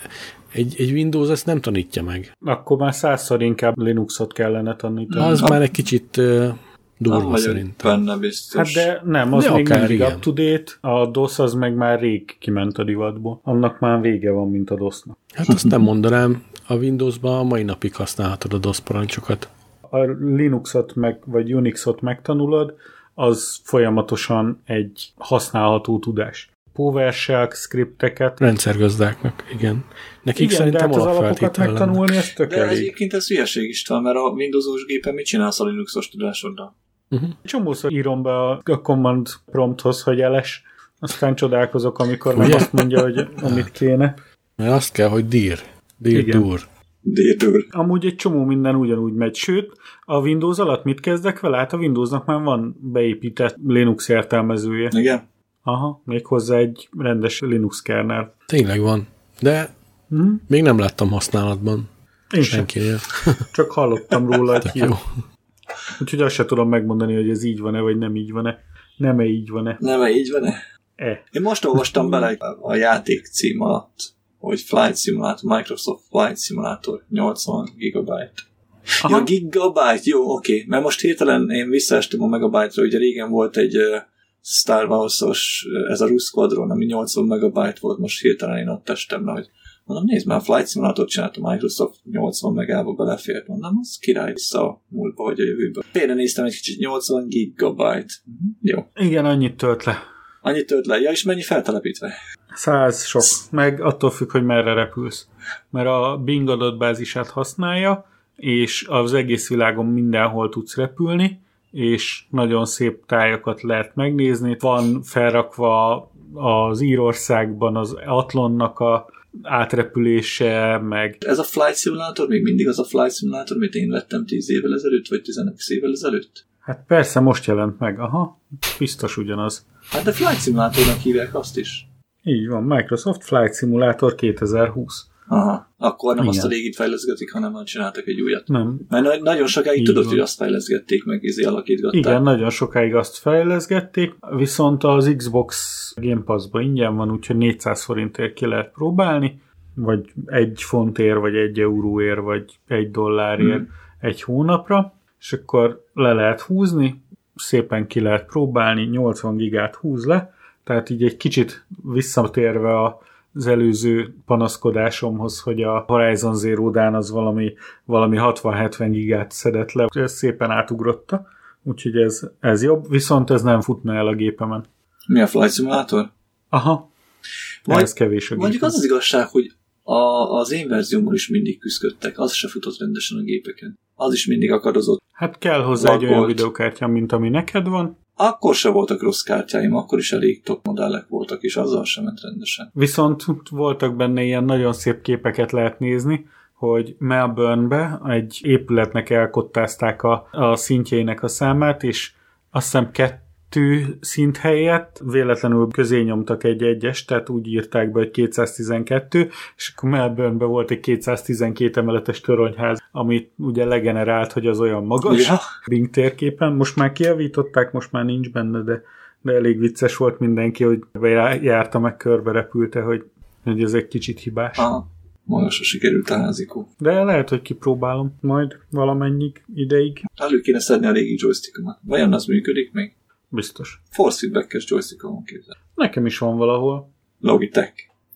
egy, egy Windows ezt nem tanítja meg. Akkor már százszor inkább Linuxot kellene tanítani. Az már egy kicsit Nem durva vagyok szerintem. benne biztos. Hát de nem, az De még mindig up to date, a DOS az meg már rég kiment a divatból. Annak már vége van, mint a DOS-nak. Hát azt nem mondanám, a Windowsban a mai napig használhatod a DOS parancsokat. A Linuxot meg, vagy Unixot megtanulod, az folyamatosan egy használható tudás. PowerShell skripteket. Rendszergazdáknak, igen. Nekik Igen, de szerintem hát az alapokat megtanulni, ez tök De elég. egyébként ez hülyeség is mert a Windowsos gépen mit csinálsz a Linuxos tudásoddal? Csomószor írom be a, a command prompthoz, hogy eles, aztán csodálkozok, amikor nem azt mondja, hogy amit kéne. Mert azt kell, hogy dir. Dir Igen. dur. Détől. Amúgy egy csomó minden ugyanúgy megy, sőt, a Windows alatt mit kezdek vele? Hát a Windowsnak már van beépített Linux értelmezője. Igen? Aha, méghozzá egy rendes Linux kernel. Tényleg van. De Hm? még nem láttam használatban. Én sem, Senkinél. csak hallottam róla egy Jó. Úgyhogy azt se tudom megmondani, hogy ez így van-e, vagy nem így van-e. Nem-e így van-e. Nem, így van-e? E. Én most olvastam bele a játék cím alatt, hogy Flight Simulator, Microsoft Flight Simulator 80 gigabyte. Aha. Ja, gigabyte, jó, oké. Mert most hirtelen én visszaestem a megabyte-ra, ugye régen volt egy uh, Star Wars-os, ez a Rus Squadron, ami 80 megabyte volt, most hirtelen én ott estem le, hogy mondom, nézd már, a Flight Simulator csinált a Microsoft 80 megába belefért, mondom, az király vissza a múltba vagy a jövőbe. Például néztem egy kicsit 80 gigabyte. Mhm, Jó. Igen, annyit tölt le. Annyit tölt le. Ja, és mennyi feltelepítve? Száz sok. Meg attól függ, hogy merre repülsz. Mert a Bing adatbázisát használja, és az egész világon mindenhol tudsz repülni, és nagyon szép tájakat lehet megnézni. Van felrakva az Írországban az Atlonnak a átrepülése, meg Ez a Flight Simulator még mindig az a Flight Simulator, amit én vettem 10 évvel ezelőtt, vagy 15 évvel ezelőtt? hát persze most jelent meg, aha, biztos ugyanaz. Hát de Flight Simulatornak hívják azt is. Így van, Microsoft Flight Simulator 2020. Aha. Akkor nem Igen. azt a régit fejleszgetik, hanem már csináltak egy újat. Nem, Mert na- nagyon sokáig Így tudod, van. hogy azt fejleszgették, meg izé alakítgatták. Igen, nagyon sokáig azt fejleszgették, viszont az Xbox Game Pass-ba ingyen van, úgyhogy 400 forintért ki lehet próbálni, vagy egy fontért, vagy egy euróért, vagy egy dollárért Hmm. egy hónapra, és akkor le lehet húzni, szépen ki lehet próbálni, 80 gigát húz le, tehát így egy kicsit visszatérve a az előző panaszkodásomhoz, hogy a Horizon Zero Dawn az valami, valami 60-70 gigát szedett le, ez szépen átugrotta, úgyhogy ez, ez jobb, viszont ez nem futna el a gépemen. Mi a Flight Simulator? Aha, Majd- ez kevés a Mondjuk az az igazság, hogy a, az én verziómmal is mindig küzdöttek, az se futott rendesen a gépeken. Az is mindig akadozott. Hát kell hozzá egy Lag olyan videokártya, mint ami neked van, Akkor se voltak rossz kártyáim, akkor is elég top modellek voltak, és azzal sem ment rendesen. Viszont voltak benne ilyen nagyon szép képeket lehet nézni, hogy Melbourne-be egy épületnek elkottázták a, a szintjeinek a számát, és azt hiszem kettő szint helyett véletlenül közé nyomtak egy egyes, tehát úgy írták be, hogy 212, és akkor Melbourne-be volt egy 212 emeletes toronyház, amit ugye legenerált, hogy az olyan magas, Ja. Bing térképen. Most már kijavították, most már nincs benne, de, de elég vicces volt mindenki, hogy járta meg körbe repülte, hogy, hogy ez egy kicsit hibás. Aha. Magasra sikerült a házikó. De lehet, hogy kipróbálom majd valamennyi ideig. Elő kéne szedni a régi joystickomat. Vajon az működik még? Biztos. Force feedback-es képzel. Nekem is van valahol. Logitech.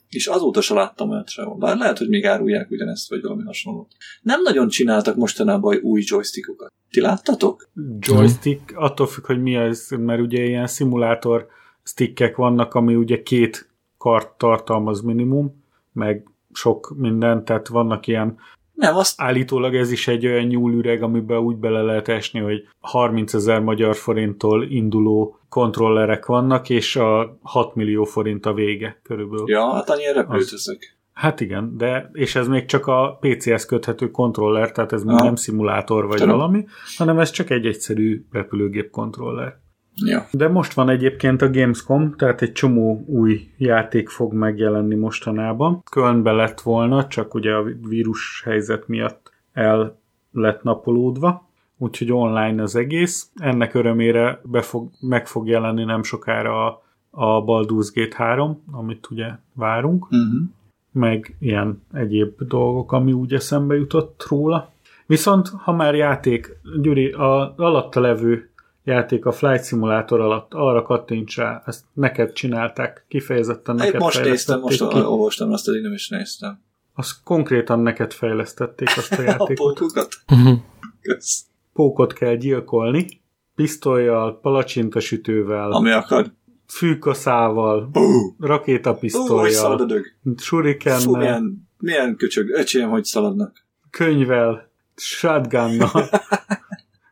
És azóta se láttam olyat sehol. Bár lehet, hogy még árulják ugyanezt, vagy valami hasonlót. Nem nagyon csináltak mostanában új joystickokat. Ti láttatok? Joystick, attól függ, hogy mi az, mert ugye ilyen szimulátor stickek vannak, ami ugye két kart tartalmaz minimum, meg sok minden, tehát vannak ilyen Nem, azt Állítólag ez is egy olyan nyúlüreg, amiben úgy bele lehet esni, hogy 30 ezer magyar forinttól induló kontrollerek vannak, és a 6 millió forint a vége körülbelül. Ja, hát annyi repült Az- ezek. Hát igen, de és ez még csak a PC-hez köthető kontroller, tehát ez még nem szimulátor vagy Tudom. valami, hanem ez csak egy egyszerű repülőgép kontroller. Ja. De most van egyébként a Gamescom, tehát egy csomó új játék fog megjelenni mostanában. Kölnbe lett volna, csak ugye a vírus helyzet miatt el lett napolódva, úgyhogy online az egész. Ennek örömére be fog, meg fog jelenni nem sokára a, a Baldur's Gate 3, amit ugye várunk, Uh-huh. meg ilyen egyéb dolgok, ami úgy eszembe jutott róla. Viszont, ha már játék, Gyuri, a alatta levő játék a Flight Simulator alatt, arra kattints rá, ezt neked csinálták, kifejezetten neked most néztem, most ki. olvastam azt, eddig nem is néztem. Azt konkrétan neked fejlesztették azt a A játékot. pókukat. Kösz. Pókot kell gyilkolni, pisztolyjal, palacsintasütővel, Ami akar. fűkaszával, hogy rakétapisztolyjal, szalad a dög. Fú, surikennel, milyen, milyen köcsög. Öcsém, hogy szaladnak. könyvvel, shotgunnal,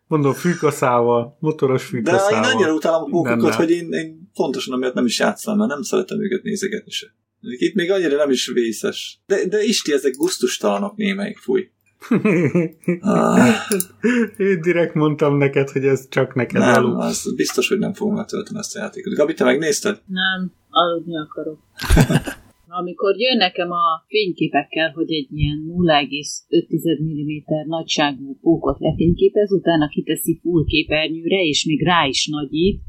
mondom fűkaszával, motoros De én fűkaszával. annyira utálom a pókokat, hogy én, én pontosan amiatt nem is játszom, mert nem szeretem őket nézegetni se. Itt még annyira nem is vészes. De, de Isti, ezek gusztustalanok némelyik, fúj. Ah, Én direkt mondtam neked, hogy ez csak neked nem, való. az biztos, hogy nem fogom letölteni ezt a játékot. Gabi, te megnézted? Nem, aludni akarok. Amikor jön nekem a fényképekkel, hogy egy ilyen 0,5 mm nagyságú pókot lefényképez, utána kiteszi full képernyőre, és még rá is nagyít,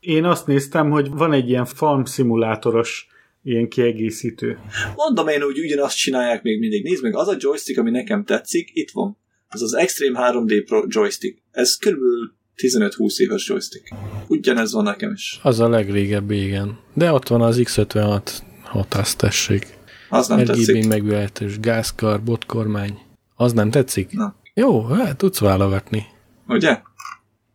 Én azt néztem, hogy van egy ilyen farm szimulátoros ilyen kiegészítő. Mondom én, hogy ugyanazt csinálják még mindig. Nézd meg, az a joystick, ami nekem tetszik, itt van. Ez az Extreme 3D Pro joystick. Ez körülbelül 15-20 éves joystick. Ugyanez van nekem is. Az a legrégebbi, igen. De ott van az X56 hatás, tessék. Az nem RGB tetszik. megvilágítás, gázkar, botkormány. Az nem tetszik? Na. Jó, hát tudsz válogatni. Ugye?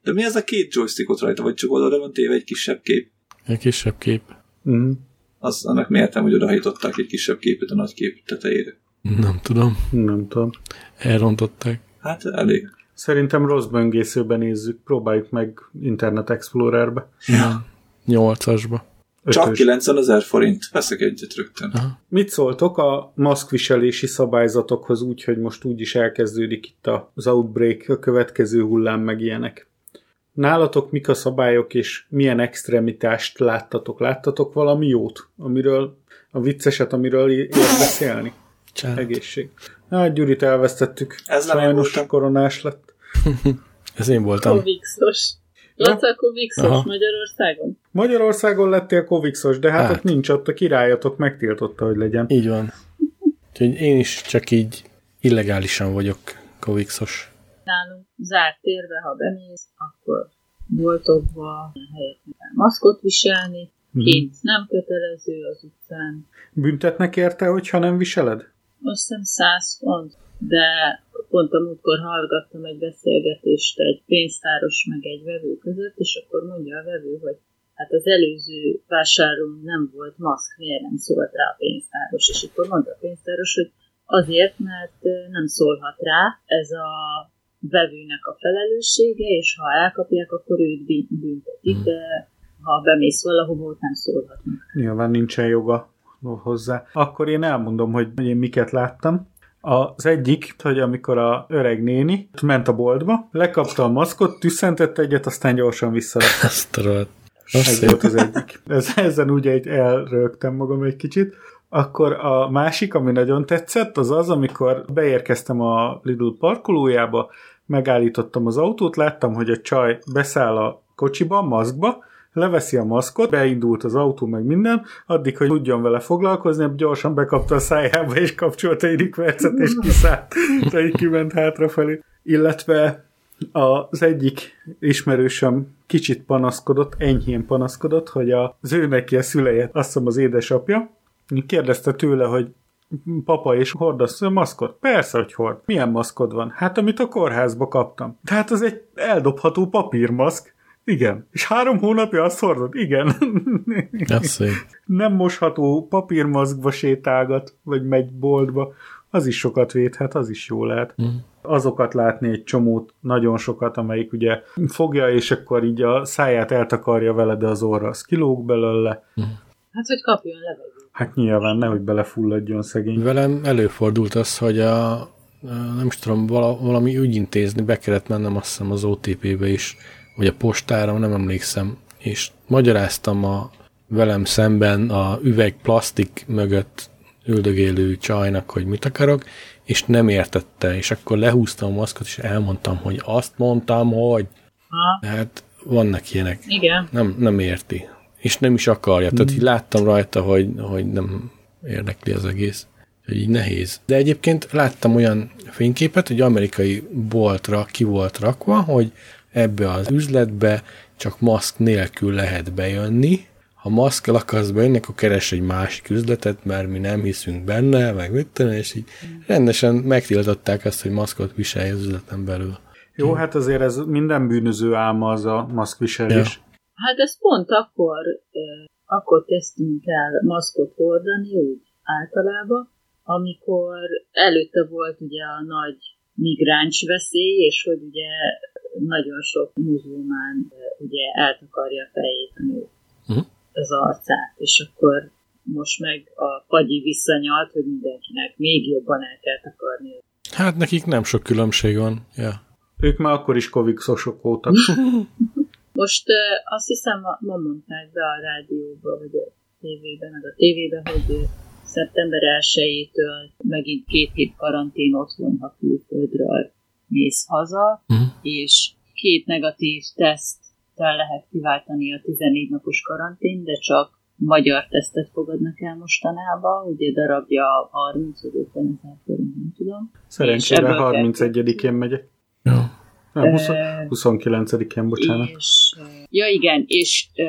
De mi ez a két joystickot rajta? Vagy csak oldalra van téve egy kisebb kép? Egy kisebb kép. Mm. Az, annak miértem, hogy odahajtották egy kisebb képet a nagy kép tetejére. Nem tudom. Nem tudom. Elrontották. Hát elég. Szerintem rossz böngészőben nézzük, próbáljuk meg Internet Explorerbe. Ja. Nyolcasba. Csak Ötös. 90 ezer forint. Veszek egyet rögtön. Aha. Mit szóltok a maszkviselési szabályzatokhoz úgy, hogy most úgyis elkezdődik itt az outbreak, a következő hullám meg ilyenek? Nálatok mik a szabályok, és milyen extremitást láttatok? Láttatok valami jót, amiről a vicceset, amiről ér beszélni? Csá. Egészség. Hát Gyurit elvesztettük. Ez nem én Sajnos voltam. koronás lett. Ez én voltam. Kovixos. Laca a Kovixos Aha. Magyarországon? Magyarországon lettél Covixos, de hát, Hát. ott nincs, ott a királyatok megtiltotta, hogy legyen. Így van. Úgyhogy én is csak így illegálisan vagyok Covixos. Nálunk zárt térbe, ha bemész, akkor boltokba helyeken kell maszkot viselni, Mhm. kint nem kötelező az utcán, Büntetnek érte, hogyha nem viseled? azt hiszem 100 font, de pont a múltkor hallgattam egy beszélgetést egy pénztáros meg egy vevő között, és akkor mondja a vevő, hogy hát az előző vásárlón nem volt maszk, miért nem szólt rá a pénztáros, és akkor mondta a pénztáros, hogy azért, mert nem szólhat rá, ez a vevőnek a felelőssége, és ha elkapják, akkor őt büntetik, de ha bemész valahova, ott nem szólhatnak. Nyilván nincsen joga hozzá. Akkor én elmondom, hogy én miket láttam. Az egyik, hogy amikor a öreg néni ment a boltba, lekapta a maszkot, tüsszentett egyet, aztán gyorsan visszalett. Azt a rohadt. Az Ez volt az egyik. Ez, ezen úgy egy elrögtem magam egy kicsit. Akkor a másik, ami nagyon tetszett, az az, amikor beérkeztem a Lidl parkolójába, megállítottam az autót, láttam, hogy a csaj beszáll a kocsiba, maszkba, leveszi a maszkot, beindult az autó, meg minden, addig, hogy tudjon vele foglalkozni, gyorsan bekapta a szájába, és kapcsolta egy rikvercet, és kiszállt, így kiment hátrafelé. Illetve az egyik ismerősöm kicsit panaszkodott, enyhén panaszkodott, hogy az ő neki a szüleje, azt hiszem az édesapja, kérdezte tőle, hogy papa, és hordasz maszkot? Persze, hogy hord. Milyen maszkod van? Hát, amit a kórházba kaptam. Tehát az egy eldobható papírmaszk. Igen. És három hónapja azt hordod? Igen. Az szép. Nem mosható papírmaszkba sétálgat, vagy megy boltba, Az is sokat védhet, az is jó lehet. Mm. Azokat látni egy csomót, nagyon sokat, amelyik ugye fogja, és akkor így a száját eltakarja vele, de az orra az kilóg belőle. Hát, hogy kapjon levegőt. Hát nyilván nehogy belefulladjon szegény. Velem előfordult az, hogy a, nem is tudom, vala, valami ügyintézni, be kellett mennem azt hiszem az OTP-be is, vagy a postára, nem emlékszem, és magyaráztam a velem szemben a üveg plastik mögött üldögélő csajnak, hogy mit akarok, és nem értette, és akkor lehúztam a maszkot, és elmondtam, hogy azt mondtam, hogy Ha, hát vannak ilyenek. igen. Nem, nem érti. És nem is akarja. Tehát így láttam rajta, hogy, hogy nem érdekli az egész. Hogy így nehéz. De egyébként láttam olyan fényképet, hogy amerikai boltra ki volt rakva, hogy ebbe az üzletbe csak maszk nélkül lehet bejönni. Ha maszkkel akarsz bejönni, akkor keres egy másik üzletet, mert mi nem hiszünk benne, meg mit tudom, és így rendesen megtiltották azt, hogy maszkot viselj az üzleten belül. Jó, hát azért ez minden bűnöző álma az a maszkviselés. Hát ez pont akkor, eh, akkor kezdtünk el maszkot hordani, úgy általában, amikor előtte volt ugye a nagy migráns veszély, és hogy ugye nagyon sok muzulmán ugye eltakarja a fejét a nő, Mhm. az arcát, és akkor most meg a pagyi visszanyalt, hogy mindenkinek még jobban el kell takarni. Hát nekik nem sok különbség van. Ja. Ők már akkor is kovikszosok voltak. Most azt hiszem, ma, ma mondták be a rádióba, vagy a tévében, meg a tévében, hogy szeptember 1-től megint két hét karantén otthon, ha külföldről mész haza, Mhm. és két negatív teszttel lehet kiváltani a 14 napos karantén, de csak magyar tesztet fogadnak el mostanában, ugye darabja 30 vagy 50 ezer forint, nem tudom. Szerencsére ebből kell 31-én megyek. Nem, 20, Ö, 29-én, bocsánat. És, uh, ja igen, és uh,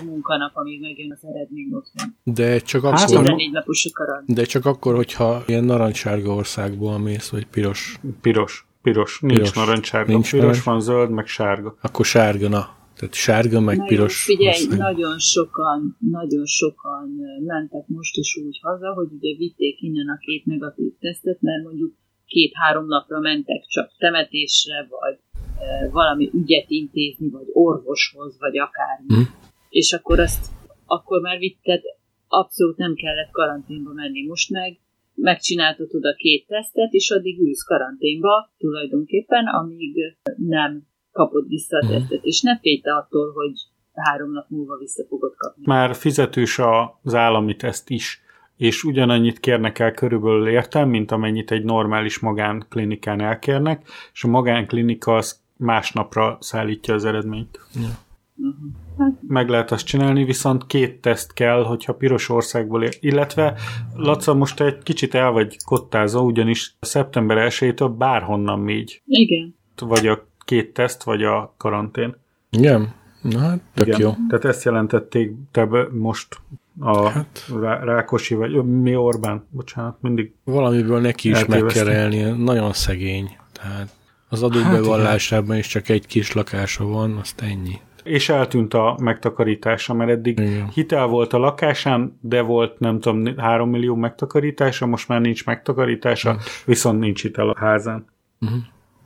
7-10 munkanap, amíg megjön az eredmény otthon. De csak Hát, akkor, 14 napos a karant. de csak akkor, hogyha ilyen narancssárga országból mész, vagy piros, Piros. Piros. Nincs Piros. narancssárga. Nincs Piros narancs. van, zöld, meg sárga. akkor sárga, na. Tehát sárga, meg Na jó, piros. Figyelj, ország. nagyon sokan, nagyon sokan mentek most is úgy haza, hogy ugye vitték innen a két negatív tesztet, mert mondjuk két-három napra mentek csak temetésre, vagy e, valami ügyet intézni, vagy orvoshoz, vagy akármi. Hm. És akkor azt, akkor már vitted, abszolút nem kellett karanténba menni. Most meg megcsináltatod a két tesztet, és addig ülsz karanténba tulajdonképpen, amíg nem kapod vissza a Mhm. tesztet. És ne félj te attól, hogy három nap múlva vissza fogod kapni. Már fizetős az állami teszt is, és ugyanannyit kérnek el körülbelül értem, mint amennyit egy normális magánklinikán elkérnek, és a magánklinika az másnapra szállítja az eredményt. Uh-huh. Meg lehet azt csinálni, viszont két teszt kell, hogyha piros országból ér. Illetve, Laca, most egy kicsit el vagy kottázó, ugyanis szeptember 1-től bárhonnan mégy. Igen. Vagy a két teszt, vagy a karantén. Igen? Na hát, tök Igen. jó. Tehát ezt jelentették te most a Hát. Rá- Rákosi, vagy mi Orbán, bocsánat, mindig. Valamiből neki is meg Eltévesztem. kell élni. Nagyon szegény. Tehát az adóbevallásában is csak egy kis lakása van, azt ennyi. És eltűnt a megtakarítása, mert eddig Igen. hitel volt a lakásán, de volt nem tudom, 3 millió megtakarítása, most már nincs megtakarítása, viszont nincs hitel a házán.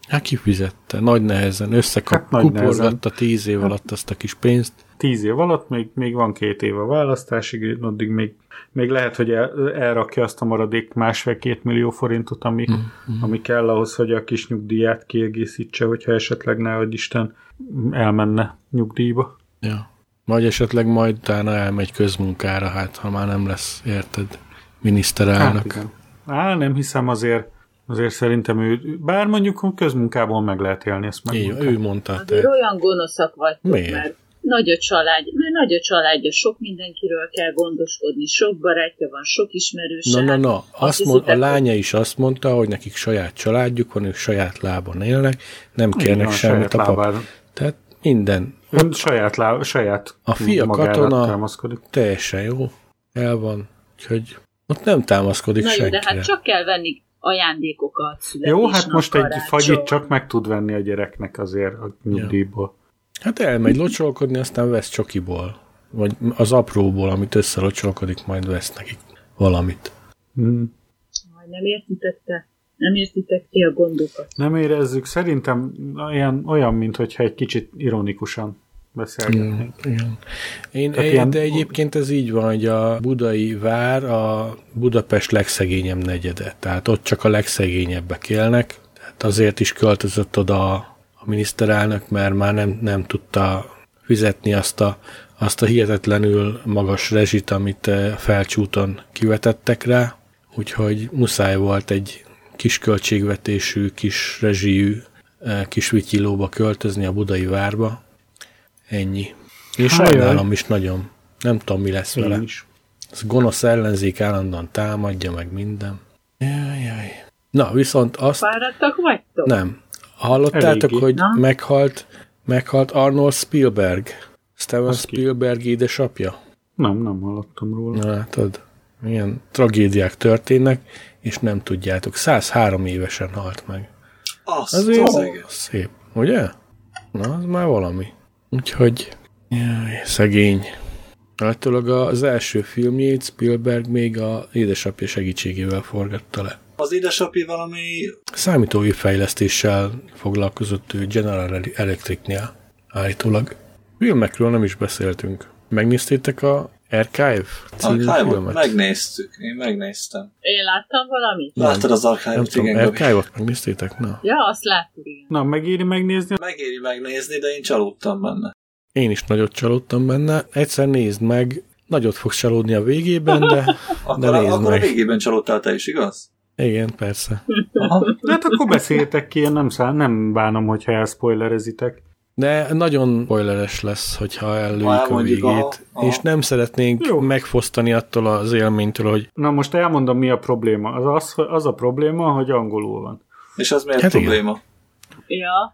Hát kifizette, nagy nehezen, összekap, Hát hát tíz év alatt azt a kis pénzt. Tíz év alatt még, még van két év a választásig, addig még, még lehet, hogy el, elrakja azt a maradék másfél-két millió forintot, ami, mm, ami kell ahhoz, hogy a kis nyugdíját kiegészítse, hogyha esetleg ne, hogy Isten elmenne nyugdíjba. Ja. Vagy esetleg majd utána elmegy közmunkára, hát ha már nem lesz, érted, miniszterelnök. Hát igen. Á, nem hiszem azért, azért szerintem ő, bár mondjuk közmunkából meg lehet élni, ezt Így, megmondták. ő mondta, Azért te. olyan gonoszak vagytok, Miért? mert nagy a család, mert nagy a családja, sok mindenkiről kell gondoskodni, sok barátja van, sok ismerőse. Na, na, na, azt mond, a lánya is azt mondta, hogy nekik saját családjuk van, ők saját lábon élnek, nem kérnek semmit a pap. Tehát minden. Ön saját, lá, saját A fia katona- támaszkodik. Teljesen jó. El van. Úgyhogy ott nem támaszkodik Na jó, de hát csak kell venni ajándékokat. Jó, hát most egy fagyit csak meg tud venni a gyereknek azért a nyugdíjból. Hát elmegy locsolkodni, aztán vesz csokiból. Vagy az apróból, amit összelocsolkodik, majd vesz nekik valamit. Hmm. nem értitek te? Nem értitek ti a gondokat? Nem érezzük, szerintem olyan, olyan mint hogyha egy kicsit ironikusan beszélgetnénk. Igen. Én, Tehát ilyen- de egyébként ez így van, hogy a budai vár a Budapest legszegényebb negyede. Tehát ott csak a legszegényebbek élnek. Tehát azért is költözött oda a a miniszterelnök, mert már nem, nem tudta fizetni azt a, azt a hihetetlenül magas rezsit, amit eh, felcsúton kivetettek rá. Úgyhogy muszáj volt egy kis költségvetésű, kis rezsijű eh, kis vityilóba költözni a budai várba. Ennyi. Én Hájjaj. sajnálom is nagyon. Nem tudom, mi lesz vele. Is. Ez gonosz ellenzék állandóan támadja, meg minden. Jaj, Na, viszont azt Fáradtak vagytok? nem. Hallottátok, Eléggé. hogy Na? meghalt, meghalt Arnold Spielberg? Steven Az ki? Spielberg édesapja? Nem, nem hallottam róla. Na látod, milyen tragédiák történnek, és nem tudjátok. 103 évesen halt meg. Azt Azért az szép, ugye? Na, az már valami. Úgyhogy, jaj, szegény. Általában az első filmjét Spielberg még a édesapja segítségével forgatta le. Az édesapja valami... Számítógépfejlesztéssel foglalkozott ő General Electricnél állítólag. Filmekről nem is beszéltünk. Megnéztétek a Archive című Archive-ot filmet? megnéztük. Én megnéztem. Én láttam valamit? Láttad az Nem Archive-ot? tudom, Igen. Archive-ot megnéztétek? Na. Ja, azt láttuk, igen. Na, megéri megnézni? Megéri megnézni, de én csalódtam benne. Én is nagyot csalódtam benne. Egyszer nézd meg, nagyot fogsz csalódni a végében, de Akkor, De nézd akkor a meg. végében csalódtál te is, igaz? igen, persze. Aha. De hát akkor beszéljetek ki, én nem, szá- nem bánom, hogyha elspoilerezitek. De nagyon spoileres lesz, hogyha ellőjük a végét, aha, aha. és nem szeretnénk Jó. megfosztani attól az élménytől, hogy Na most elmondom, mi a probléma. Az, az, az a probléma, hogy angolul van. És az miért Hát hát igen. probléma? Ja,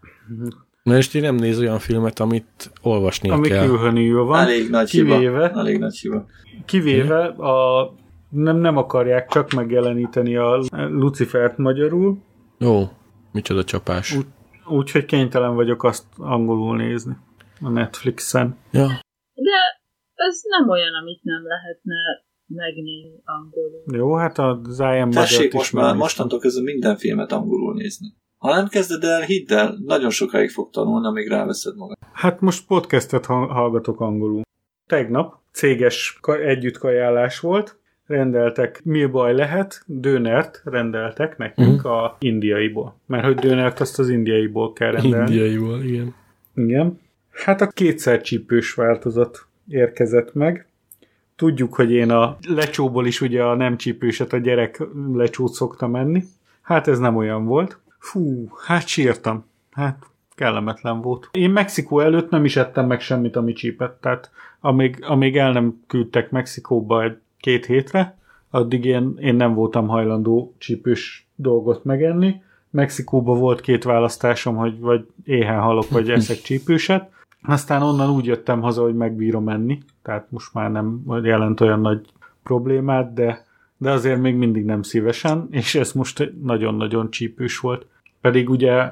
Na és ti nem néz olyan filmet, amit olvasnia Ami kell. külhönül van. Elég nagy kivéve, hiba. Elég nagy hiba. kivéve a nem, nem akarják csak megjeleníteni a Lucifert magyarul, Jó, micsoda csapás. Úgy- úgyhogy kénytelen vagyok azt angolul nézni a Netflixen. Ja, de ez nem olyan, amit nem lehetne megnézni angolul. Jó, hát az I Am Tessék most már, mostantól kezdve minden filmet angolul nézni. Ha nem kezded el, hidd el, nagyon sokáig fog tanulni, amíg ráveszed magad. Hát most podcastet ha- hallgatok angolul. Tegnap céges ka- együttkajálás volt, rendeltek mi baj lehet, dönert rendeltek nekünk Mhm. a indiaiból. Mert hogy dönert azt az indiaiból kell rendelni. indiaiból, igen. Igen. Hát a kétszer csípős változat érkezett meg. Tudjuk, hogy én a lecsóból is ugye a nem csípőset, a gyerek lecsót szoktam menni. Hát ez nem olyan volt. Fú, hát sírtam. Hát kellemetlen volt. Én Mexikó előtt nem is ettem meg semmit, ami csípett. Tehát amíg, amíg el nem küldtek Mexikóba egy két hétre, addig én, én nem voltam hajlandó csípős dolgot megenni. Mexikóban volt két választásom, hogy vagy éhen halok, vagy eszek csípőset. Aztán onnan úgy jöttem haza, hogy megbírom enni, tehát most már nem jelent olyan nagy problémát, de, de azért még mindig nem szívesen, és ez most nagyon-nagyon csípős volt. Pedig ugye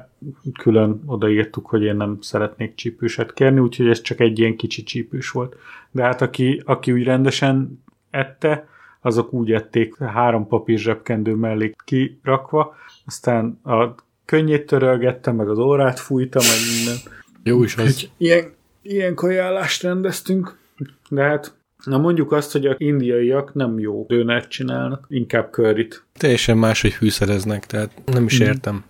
külön odaírtuk, hogy én nem szeretnék csípőset kérni, úgyhogy ez csak egy ilyen kicsi csípős volt. De hát aki, aki úgy rendesen ette, azok úgy ették három papír zsebkendő mellé kirakva, aztán a könnyét törölgettem, meg az órát fújtam, meg minden. Jó is az. Ilyen, ilyen kajállást rendeztünk, de hát na mondjuk azt, hogy a indiaiak nem jó dönert csinálnak, inkább curryt. Teljesen máshogy fűszereznek, tehát nem is Mhm. értem.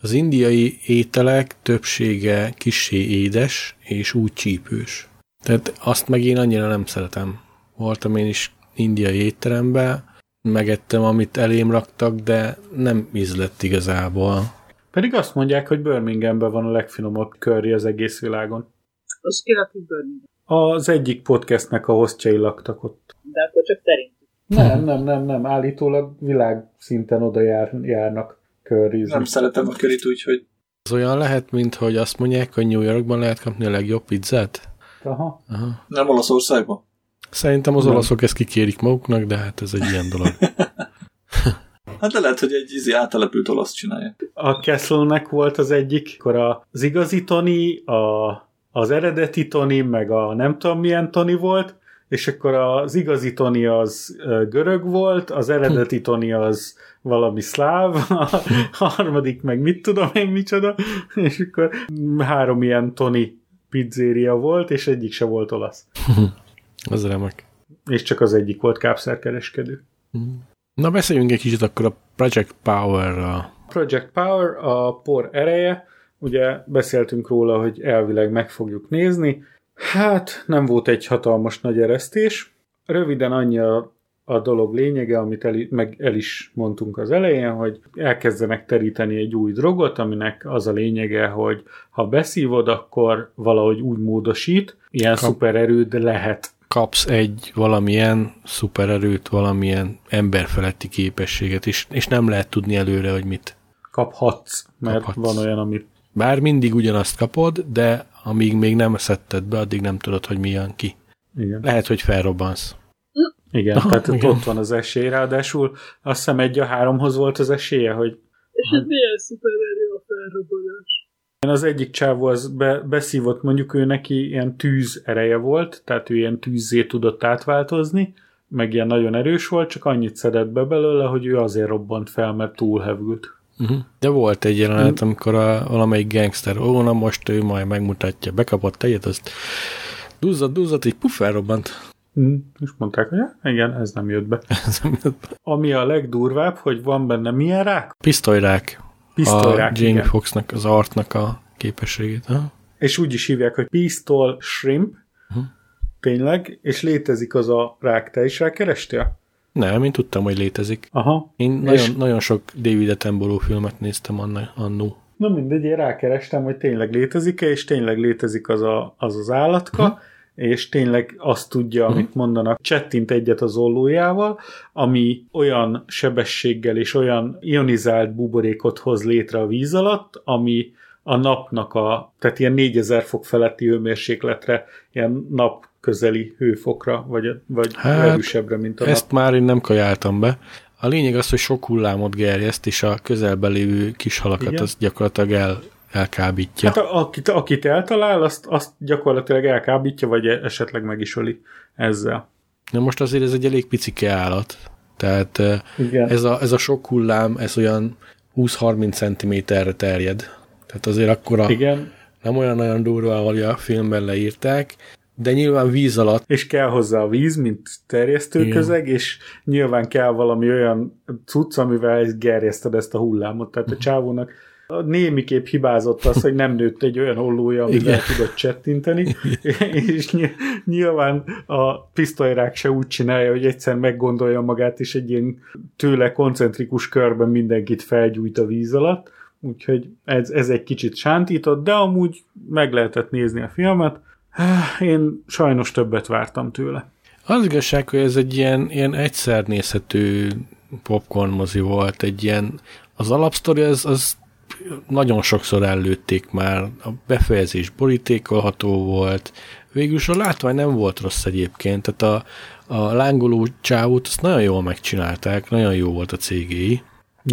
Az indiai ételek többsége kissé édes és úgy csípős. Tehát azt meg én annyira nem szeretem. Voltam én is indiai étterembe, megettem, amit elém raktak, de nem ízlett igazából. Pedig azt mondják, hogy Birminghamben van a legfinomabb curry az egész világon. Az ki lakik Birmingham. Az egyik podcastnek a hostjai laktak ott. De akkor csak szerintük. Nem, nem, nem, nem. Állítólag világszinten oda jár, járnak curryzni. Nem szeretem a körit, úgyhogy Az olyan lehet, mint hogy azt mondják, hogy New Yorkban lehet kapni a legjobb pizzát? Aha. Aha. nem Olaszországban. Szerintem az Nem. olaszok ezt kikérik maguknak, de hát ez egy ilyen dolog. Hát de lehet, hogy egy izi áttelepült olasz csinálja. A Castle-nek volt az egyik, akkor az igazi Tony, a, az eredeti Tony, meg a nem tudom milyen Tony volt, és akkor az igazi Tony az görög volt, az eredeti Tony az valami szláv, a harmadik meg mit tudom én micsoda, és akkor három ilyen Tony pizzéria volt, és egyik se volt olasz. Az remek. És csak az egyik volt kápszerkereskedő. Na beszéljünk egy kicsit akkor a Project Power-ral. Project Power, a por ereje, ugye beszéltünk róla, hogy elvileg meg fogjuk nézni. Hát nem volt egy hatalmas nagy eresztés. Röviden annyi a, a dolog lényege, amit el, meg el is mondtunk az elején, hogy elkezdenek teríteni egy új drogot, aminek az a lényege, hogy ha beszívod, akkor valahogy úgy módosít, ilyen Kap- szupererőd lehet. Kapsz egy valamilyen szupererőt, valamilyen emberfeletti képességet, és, és nem lehet tudni előre, hogy mit. Kaphatsz, mert Kaphatsz. van olyan, amit Bár mindig ugyanazt kapod, de amíg még nem szedted be, addig nem tudod, hogy mi jön ki. igen. Lehet, hogy felrobbansz. Igen, Aha, tehát igen. ott van az esély, ráadásul azt hiszem egy a háromhoz volt az esélye, hogy És ez milyen felrobbanás? Az egyik csávó az be, beszívott, mondjuk ő neki ilyen tűz ereje volt, tehát ő ilyen tűzzé tudott átváltozni, meg ilyen nagyon erős volt, csak annyit szedett be belőle, hogy ő azért robbant fel, mert túlhevült. Uh-huh. De volt egy jelenet, amikor a, valamelyik gangster, ó, na most ő majd megmutatja, bekapott egyet, azt duzzad, duzzad, így puff, felrobbant. Hm, És mondták, hogy "Ja, igen, ez nem jött be. Ami a legdurvább, hogy van benne milyen rák? Pisztolyrák. Pisztolyrák, a Jamie igen. Foxnak, az artnak a képességét. Ha? És úgy is hívják, hogy pistol shrimp, Mhm. tényleg, és létezik az a rák. Te is rákerestél? Nem, én tudtam, hogy létezik. Aha. Én És- nagyon, nagyon sok David Attenborough filmet néztem anna, annó. Na mindegy, én rákerestem, hogy tényleg létezik-e, és tényleg létezik az a, az, az állatka, Mhm. És tényleg azt tudja, amit mondanak, csettint egyet az ollójával, ami olyan sebességgel és olyan ionizált buborékot hoz létre a víz alatt, ami a napnak a, tehát ilyen 4000 fok feletti hőmérsékletre, ilyen nap közeli hőfokra, vagy, vagy Hát, erősebbre, mint a Ezt már én nem kajáltam be. A lényeg az, hogy sok hullámot gerjeszt, és a közelben lévő kis halakat Igen. az gyakorlatilag el, elkábítja. Hát akit, akit eltalál, azt, azt gyakorlatilag elkábítja, vagy esetleg meg is öli ezzel. Na most azért ez egy elég picike állat. Tehát eh, Igen. ez a, ez a sok hullám, ez olyan 20-30 cm-re terjed. Tehát azért akkora, Igen, nem olyan nagyon durva, ahogy a filmben leírták, de nyilván víz alatt és kell hozzá a víz, mint terjesztőközeg, és nyilván kell valami olyan cucc, amivel gerjeszted ezt a hullámot. Tehát a csávónak a némiképp hibázott az, hogy nem nőtt egy olyan ollója, amivel Igen. tudott csettinteni, és ny- nyilván a pisztolyrák se úgy csinálja, hogy egyszer meggondolja magát, és egy ilyen tőle koncentrikus körben mindenkit felgyújt a víz alatt, úgyhogy ez, ez egy kicsit sántított, de amúgy meg lehetett nézni a filmet. Én sajnos többet vártam tőle. Az igazság, hogy ez egy ilyen, ilyen egyszer nézhető popcorn mozi volt, egy ilyen, az alapsztori az, az nagyon sokszor előtték már, a befejezés borítékolható volt, végül is a látvány nem volt rossz egyébként, tehát a, a lángoló csávót azt nagyon jól megcsinálták, nagyon jó volt a cégéi.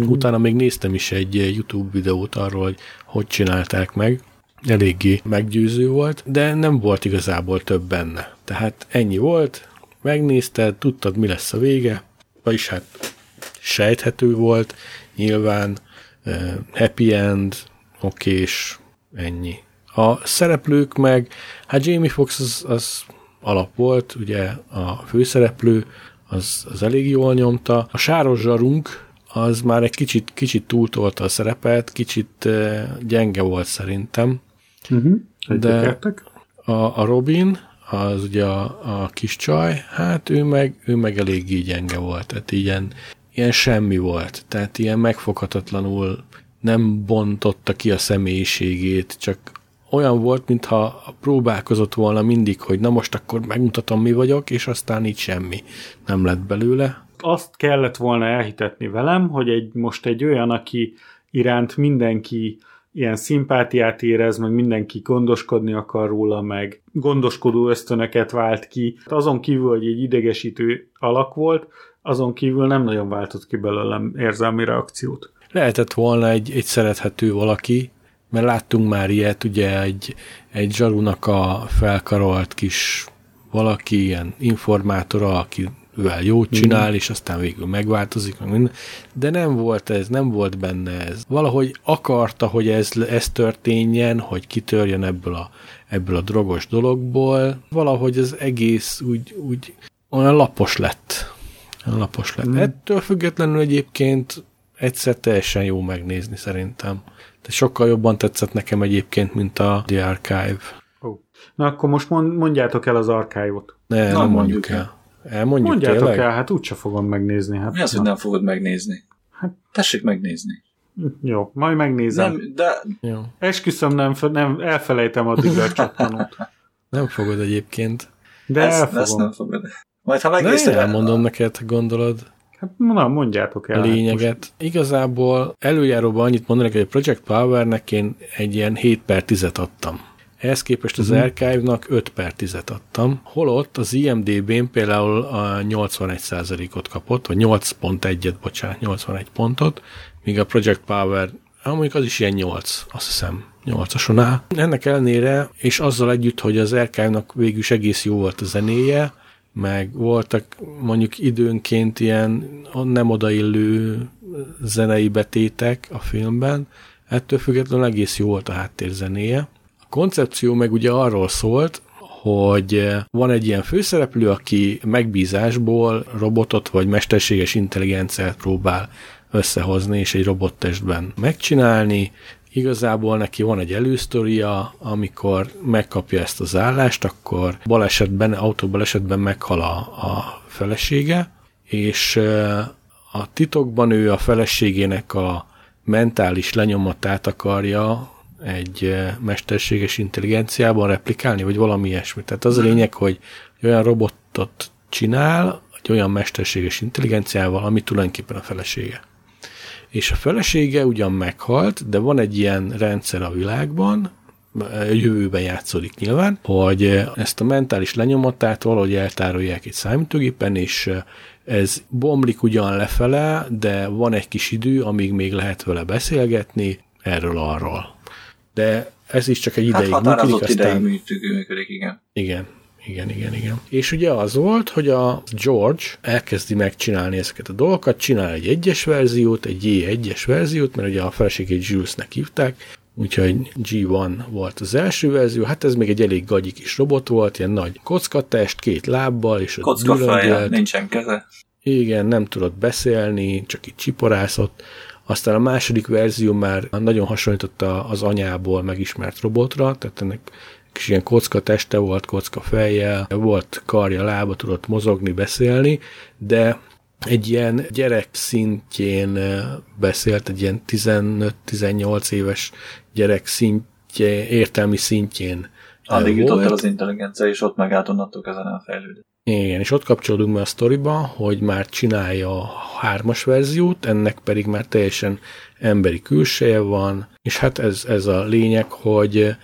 Mm. Utána még néztem is egy YouTube videót arról, hogy hogy csinálták meg, eléggé meggyőző volt, de nem volt igazából több benne. Tehát ennyi volt, megnézted, tudtad, mi lesz a vége, vagyis hát sejthető volt, nyilván happy end, okés, ennyi. A szereplők meg, hát Jamie Foxx az, az alap volt, ugye a főszereplő, az, az elég jól nyomta. A sáros zsarunk, az már egy kicsit, kicsit túltolta a szerepet, kicsit uh, gyenge volt szerintem. Uh-huh. De- A, a Robin, az ugye a, a kis csaj, hát ő meg, ő meg eléggé gyenge volt, tehát ilyen, ilyen semmi volt, tehát ilyen megfoghatatlanul nem bontotta ki a személyiségét, csak olyan volt, mintha próbálkozott volna mindig, hogy na most akkor megmutatom, mi vagyok, és aztán így semmi nem lett belőle. Azt kellett volna elhitetni velem, hogy egy, most egy olyan, aki iránt mindenki ilyen szimpátiát érez, meg mindenki gondoskodni akar róla, meg gondoskodó ösztönöket vált ki. Azon kívül, hogy egy idegesítő alak volt, azon kívül nem nagyon váltott ki belőlem érzelmi reakciót. Lehetett volna egy, egy szerethető valaki, mert láttunk már ilyet, ugye egy, egy zsarunak a felkarolt kis valaki ilyen informátora, aki ővel jót csinál, mm. és aztán végül megváltozik, meg minden. De nem volt ez, nem volt benne ez. Valahogy akarta, hogy ez, ez történjen, hogy kitörjön ebből a, ebből a drogos dologból. Valahogy az egész úgy, úgy olyan lapos lett. Lapos lett. Mm. Ettől függetlenül egyébként egyszer teljesen jó megnézni szerintem. De sokkal jobban tetszett nekem egyébként, mint a The Archive. Oh. Na akkor most mondjátok el az archive-ot. Ne, Na, nem mondjuk el. el. Elmondjuk Mondjátok tényleg? el, hát úgyse fogom megnézni. Hát, Mi az, hogy nem fogod megnézni? Hát, Tessék megnézni. Jó, majd megnézem. Nem, de... Jó. Esküszöm, nem, nem elfelejtem addig a csattanót. Nem fogod egyébként. De ezt, elfogom. ezt nem fogod. Majd ha Na, én megnézted... elmondom neked, ha gondolod Hát, na, mondjátok el. a hát lényeget. most. Igazából előjáróban annyit mondanék, hogy a Project Powernek én egy ilyen 7 per 10-et adtam. Ehhez képest az Mhm. Archive-nak 5 per 10-et adtam. Holott az IMDB-n például a 81%-ot kapott, vagy 8.1-et, bocsánat, 81 pontot, míg a Project Power, ah, mondjuk az is ilyen 8, azt hiszem, 8-ason áll. Ennek ellenére, és azzal együtt, hogy az Archive-nak végül is egész jó volt a zenéje, meg voltak mondjuk időnként ilyen nem odaillő zenei betétek a filmben, ettől függetlenül egész jó volt a háttérzenéje. A koncepció meg ugye arról szólt, hogy van egy ilyen főszereplő, aki megbízásból robotot vagy mesterséges intelligenciát próbál összehozni és egy robottestben megcsinálni. Igazából neki van egy elősztoria, amikor megkapja ezt az állást, akkor balesetben, autóbalesetben meghal a, a felesége, és a titokban ő a feleségének a mentális lenyomatát akarja egy mesterséges intelligenciában replikálni, vagy valami ilyesmi. Tehát az a lényeg, hogy olyan robotot csinál, egy olyan mesterséges intelligenciával, ami tulajdonképpen a felesége. És a felesége ugyan meghalt, de van egy ilyen rendszer a világban, jövőben játszódik nyilván, hogy ezt a mentális lenyomatát valahogy eltárolják egy számítógépen, és ez bomlik ugyan lefele, de van egy kis idő, amíg még lehet vele beszélgetni erről-arról. De ez is csak egy ideig hát működik, aztán... ideig működik, igen. Igen, igen, igen, igen. És ugye az volt, hogy a George elkezdi megcsinálni ezeket a dolgokat, csinál egy egyes verziót, egy J1-es verziót, mert ugye a feleségét Jules-nek hívták, úgyhogy G1 volt az első verzió, hát ez még egy elég gagyi kis robot volt, ilyen nagy kockatest, két lábbal, és Kocka feje, nincsen keze. Igen, nem tudott beszélni, csak így csiporászott. Aztán a második verzió már nagyon hasonlította az anyából megismert robotra, tehát ennek kis ilyen kocka teste volt, kocka fejjel, volt karja, lába, tudott mozogni, beszélni, de egy ilyen gyerek szintjén beszélt, egy ilyen 15-18 éves gyerek szintjén, értelmi szintjén Addig jutott el az intelligencia, és ott megállt onnantól ezen elfejlődött. Igen, és ott kapcsolódunk be a sztoriba, hogy már csinálja a hármas verziót, ennek pedig már teljesen emberi külseje van, és hát ez, ez a lényeg, hogy,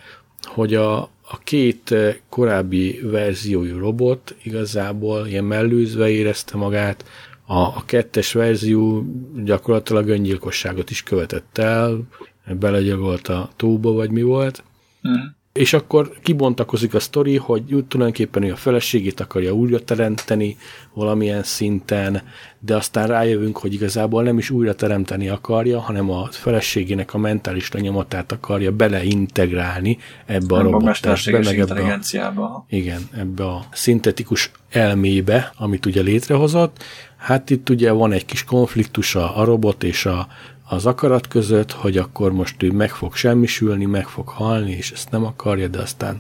hogy a, a két korábbi verziójú robot igazából ilyen mellőzve érezte magát, a, a kettes verzió gyakorlatilag öngyilkosságot is követett el, belegyagolt a tóba, vagy mi volt. Mm. És akkor kibontakozik a sztori, hogy tulajdonképpen ő a feleségét akarja újra teremteni valamilyen szinten, de aztán rájövünk, hogy igazából nem is újra teremteni akarja, hanem a feleségének a mentális lenyomatát akarja beleintegrálni ebbe a robottestbe, meg ebbe a, igen, ebbe a szintetikus elmébe, amit ugye létrehozott. Hát itt ugye van egy kis konfliktus a, a robot és a, az akarat között, hogy akkor most ő meg fog semmisülni, meg fog halni, és ezt nem akarja, de aztán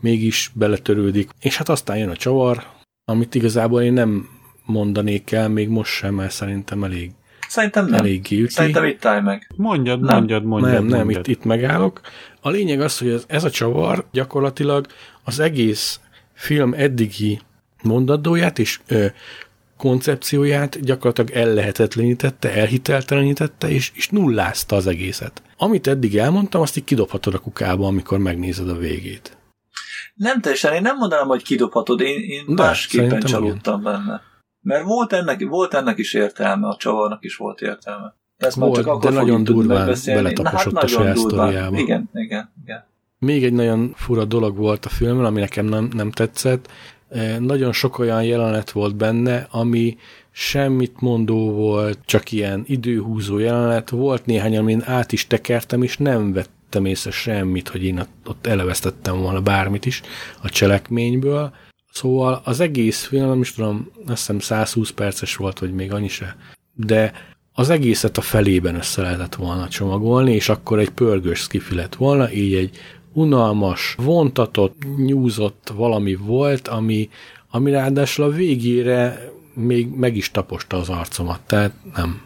mégis beletörődik. És hát aztán jön a csavar, amit igazából én nem mondanék el, még most sem, mert szerintem elég Szerintem nem. Elég üti. Szerintem itt állj meg. Mondjad, Nem. mondjad, mondjad. nem, nem, mondjad. itt, itt megállok. A lényeg az, hogy ez, ez a csavar gyakorlatilag az egész film eddigi mondandóját és ö, koncepcióját gyakorlatilag ellehetetlenítette, elhiteltelenítette, és, és nullázta az egészet. Amit eddig elmondtam, azt így kidobhatod a kukába, amikor megnézed a végét. Nem teljesen, én nem mondanám, hogy kidobhatod, én, én De, másképpen csalódtam benne. Mert volt ennek, volt ennek is értelme, a csavarnak is volt értelme. Ezt már csak akkor de nagyon durván beletaposott a nagyon saját durván. sztoriába. Igen, igen, igen. Még egy nagyon fura dolog volt a filmben, ami nekem nem, nem tetszett. Nagyon sok olyan jelenet volt benne, ami semmit mondó volt, csak ilyen időhúzó jelenet. Volt néhány, amin át is tekertem, és nem vettem észre semmit, hogy én ott elevesztettem volna bármit is a cselekményből. Szóval az egész film, nem is tudom, azt hiszem 120 perces volt, vagy még annyi se, de az egészet a felében össze lehetett volna csomagolni, és akkor egy pörgős skifi lett volna, így egy unalmas, vontatott, nyúzott valami volt, ami, ami ráadásul a végére még meg is taposta az arcomat, tehát nem.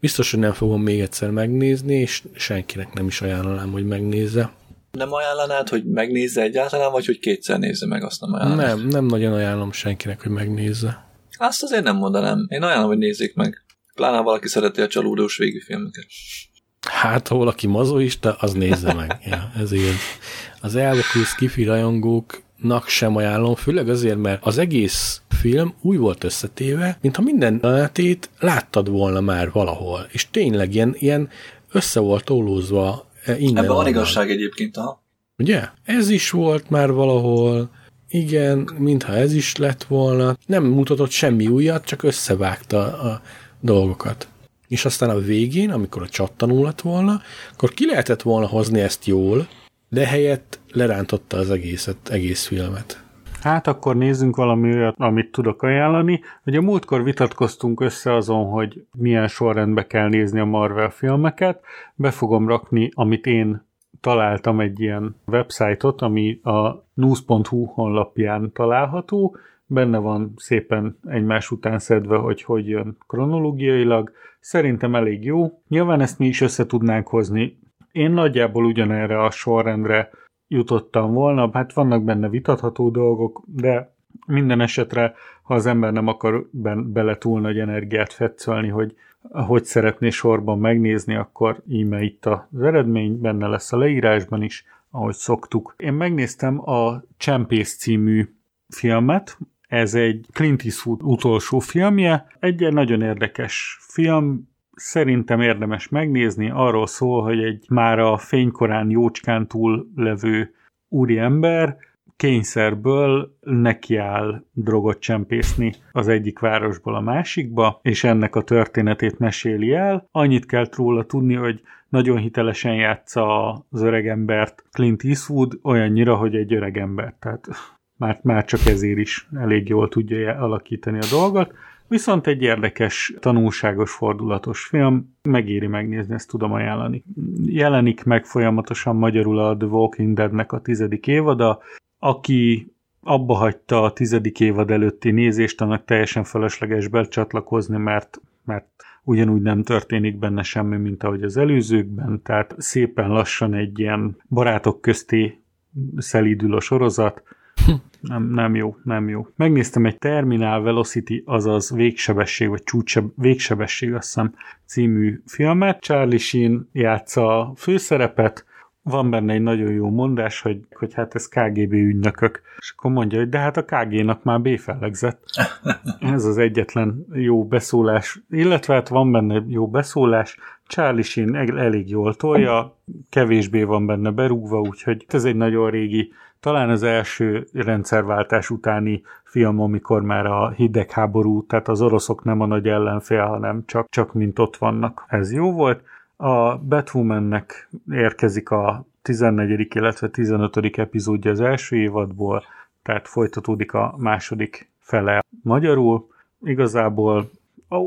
Biztos, hogy nem fogom még egyszer megnézni, és senkinek nem is ajánlanám, hogy megnézze. Nem ajánlanád, hogy megnézze egyáltalán, vagy hogy kétszer nézze meg, azt nem ajánlom. Nem, nem nagyon ajánlom senkinek, hogy megnézze. Azt azért nem mondanám. Én ajánlom, hogy nézzék meg. Pláne valaki szereti a csalódós végű filmeket. Hát, ha valaki mazoista, az nézze meg. ja, ez igaz. Az elvokú skifi rajongóknak sem ajánlom, főleg azért, mert az egész film úgy volt összetéve, mintha minden jelenetét láttad volna már valahol. És tényleg ilyen, ilyen össze volt tólózva e, innen. Ebben van igazság egyébként, ha. Ugye? Ez is volt már valahol, igen, mintha ez is lett volna. Nem mutatott semmi újat, csak összevágta a dolgokat. És aztán a végén, amikor a csattanó lett volna, akkor ki lehetett volna hozni ezt jól, de helyett lerántotta az egészet, egész filmet. Hát akkor nézzünk valami olyat, amit tudok ajánlani. Ugye múltkor vitatkoztunk össze azon, hogy milyen sorrendbe kell nézni a Marvel filmeket. Be fogom rakni, amit én találtam egy ilyen websájtot, ami a news.hu honlapján található. Benne van szépen egymás után szedve, hogy hogy jön kronológiailag. Szerintem elég jó. Nyilván ezt mi is össze tudnánk hozni. Én nagyjából ugyanerre a sorrendre jutottam volna, hát vannak benne vitatható dolgok, de minden esetre, ha az ember nem akar bele túl nagy energiát fetszölni, hogy hogy szeretné sorban megnézni, akkor íme itt az eredmény, benne lesz a leírásban is, ahogy szoktuk. Én megnéztem a Csempész című filmet, ez egy Clint Eastwood utolsó filmje, egy nagyon érdekes film, szerintem érdemes megnézni, arról szól, hogy egy már a fénykorán jócskán túl levő úriember kényszerből nekiáll drogot csempészni az egyik városból a másikba, és ennek a történetét meséli el. Annyit kell róla tudni, hogy nagyon hitelesen játsza az öregembert Clint Eastwood, olyannyira, hogy egy öregember, tehát már, már csak ezért is elég jól tudja alakítani a dolgot. Viszont egy érdekes, tanulságos, fordulatos film, megéri megnézni, ezt tudom ajánlani. Jelenik meg folyamatosan magyarul a The Walking Deadnek a tizedik évada. Aki abba hagyta a tizedik évad előtti nézést, annak teljesen felesleges becsatlakozni, mert, mert ugyanúgy nem történik benne semmi, mint ahogy az előzőkben, tehát szépen lassan egy ilyen barátok közti szelídül a sorozat, nem, nem jó, nem jó. Megnéztem egy Terminal Velocity, azaz végsebesség, vagy csúcseb, végsebesség, azt hiszem, című filmet. Charlie Sheen játsza a főszerepet, van benne egy nagyon jó mondás, hogy, hogy hát ez KGB ügynökök. És akkor mondja, hogy de hát a KG-nak már B-fellegzett. Ez az egyetlen jó beszólás. Illetve hát van benne jó beszólás. Charlie Sheen elég jól tolja, kevésbé van benne berúgva, úgyhogy ez egy nagyon régi talán az első rendszerváltás utáni film, amikor már a hidegháború, tehát az oroszok nem a nagy ellenfél, hanem csak, csak mint ott vannak. Ez jó volt. A Batwomannek érkezik a 14. illetve 15. epizódja az első évadból, tehát folytatódik a második fele magyarul. Igazából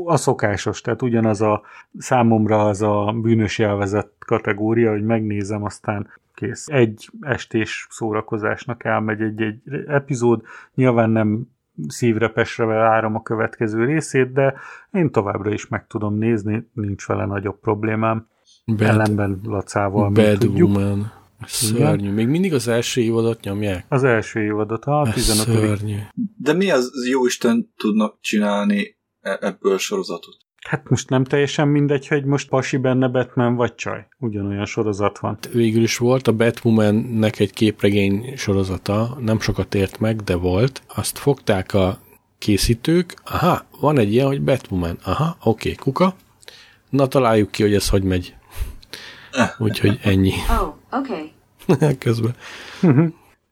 a szokásos, tehát ugyanaz a számomra az a bűnös jelvezett kategória, hogy megnézem, aztán kész. Egy estés szórakozásnak elmegy egy-egy epizód, nyilván nem szívre pesre várom a következő részét, de én továbbra is meg tudom nézni, nincs vele nagyobb problémám. Bad, Ellenben Lacával, Bad tudjuk. Woman. Szörnyű. Igen. Még mindig az első évadot nyomják? Az első évadot, a 15. Szörnyű. De mi az jó Isten tudnak csinálni e- ebből sorozatot? Hát most nem teljesen mindegy, hogy most pasi benne Batman vagy csaj. Ugyanolyan sorozat van. Végül is volt a Batwoman-nek egy képregény sorozata, nem sokat ért meg, de volt. Azt fogták a készítők, aha, van egy ilyen, hogy Batwoman, aha, oké, okay, kuka. Na találjuk ki, hogy ez hogy megy. Úgyhogy ennyi. Oh, oké. Okay. Közben.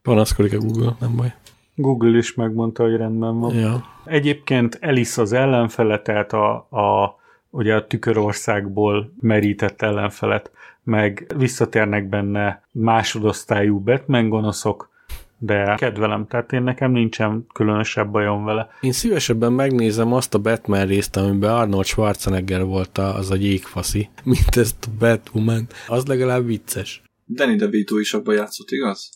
Panaszkodik a Google, nem baj. Google is megmondta, hogy rendben van. Ja. Egyébként Alice az ellenfele, tehát a, a, ugye a tükörországból merített ellenfelet, meg visszatérnek benne másodosztályú Batman gonoszok, de kedvelem, tehát én nekem nincsen különösebb bajom vele. Én szívesebben megnézem azt a Batman részt, amiben Arnold Schwarzenegger volt a- az a jégfaszi, mint ezt a Batwoman. Az legalább vicces. Danny DeVito is abban játszott, igaz?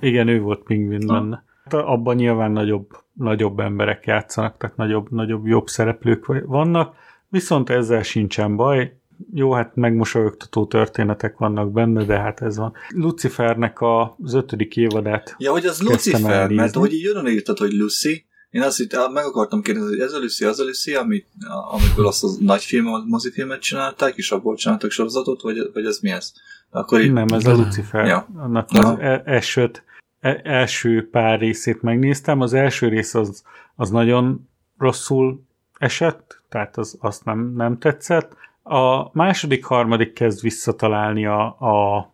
Igen, ő volt pingvin benne hát abban nyilván nagyobb, nagyobb emberek játszanak, tehát nagyobb, nagyobb jobb szereplők vannak, viszont ezzel sincsen baj, jó, hát megmosolyogtató történetek vannak benne, de hát ez van. Lucifernek az ötödik évadát Ja, hogy az Lucifer, elnézni. mert hogy így jön írtad, hogy Lucy, én azt itt meg akartam kérdezni, hogy ez a Lucy, az a Lucy, ami amikor azt a nagy film, mozifilmet csinálták, és abból csináltak sorozatot, vagy, vagy ez mi ez? Akkor így... Nem, ez a Lucifer. Ja. Annak az e- S5 első pár részét megnéztem. Az első rész az, az nagyon rosszul esett, tehát az, azt nem, nem tetszett. A második, harmadik kezd visszatalálni a, a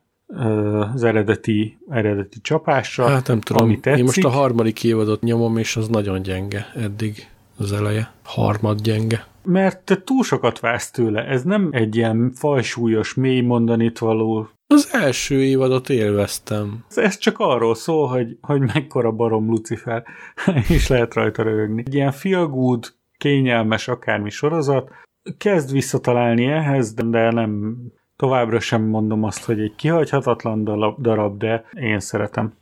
az eredeti, eredeti csapásra. Hát nem tudom, ami tetszik. én most a harmadik évadot nyomom, és az nagyon gyenge eddig az eleje. Harmad gyenge. Mert te túl sokat vársz tőle. Ez nem egy ilyen fajsúlyos, mély mondanit való Az első évadot élveztem. Ez csak arról szól, hogy, hogy mekkora barom Lucifer, és lehet rajta rögni. Egy ilyen feel good, kényelmes akármi sorozat, kezd visszatalálni ehhez, de nem továbbra sem mondom azt, hogy egy kihagyhatatlan darab- de én szeretem.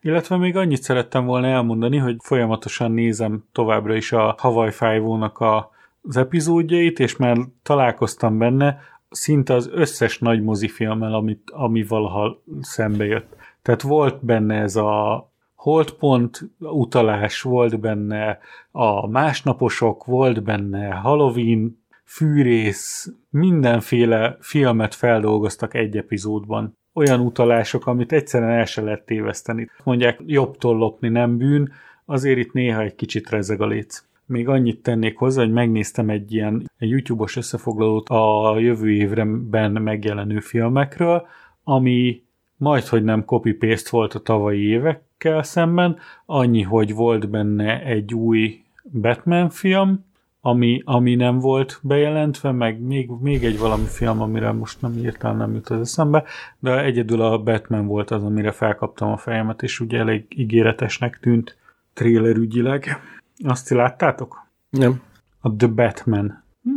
Illetve még annyit szerettem volna elmondani, hogy folyamatosan nézem továbbra is a Hawaii Five-nak a, az epizódjait, és már találkoztam benne szinte az összes nagy mozifilmmel, amit, ami valaha szembe jött. Tehát volt benne ez a holdpont utalás, volt benne a másnaposok, volt benne Halloween, fűrész, mindenféle filmet feldolgoztak egy epizódban. Olyan utalások, amit egyszerűen el se lehet téveszteni. Mondják, jobbtól lopni nem bűn, azért itt néha egy kicsit rezeg a léc. Még annyit tennék hozzá, hogy megnéztem egy ilyen egy YouTube-os összefoglalót a jövő évben megjelenő filmekről, ami majd, hogy nem copy-paste volt a tavalyi évekkel szemben, annyi, hogy volt benne egy új Batman film, ami, ami nem volt bejelentve, meg még, még egy valami film, amire most nem írtam, nem jut az eszembe, de egyedül a Batman volt az, amire felkaptam a fejemet, és ugye elég ígéretesnek tűnt trailer ügyileg. Azt ti láttátok? Nem. A The Batman. Hm.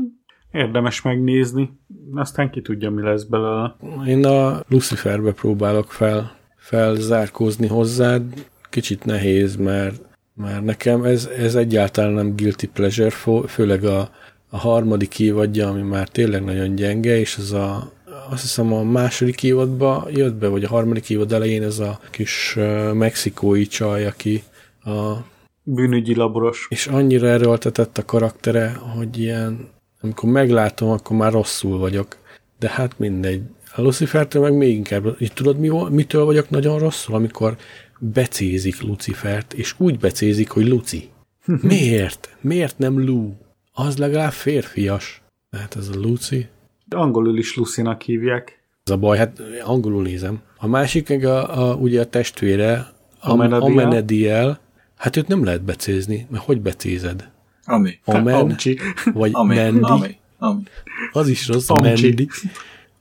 Érdemes megnézni, aztán ki tudja, mi lesz belőle. Én a Luciferbe próbálok fel, felzárkózni hozzád. Kicsit nehéz, mert, mert nekem ez, ez egyáltalán nem guilty pleasure, főleg a, a harmadik évadja, ami már tényleg nagyon gyenge, és az a, azt hiszem a második évadba jött be, vagy a harmadik évad elején ez a kis mexikói csaj, aki a Bűnügyi laboros. és annyira erőltetett a karaktere, hogy ilyen, amikor meglátom, akkor már rosszul vagyok. De hát mindegy. A Lucifertől meg még inkább, és tudod mi, mitől vagyok nagyon rosszul? Amikor becézik Lucifert, és úgy becézik, hogy Luci. Miért? Miért nem Lu? Az legalább férfias. Hát ez a Luci. Angolul is Lucinak hívják. Ez a baj, hát angolul nézem. A másik meg a, a, ugye a testvére, Am- Amenadiel. Amenadiel. Hát őt nem lehet becézni, mert hogy becézed? ami, Amen, Amcsi. vagy ami, Mendi, ami, ami. az is rossz, Amcsi. Mendi,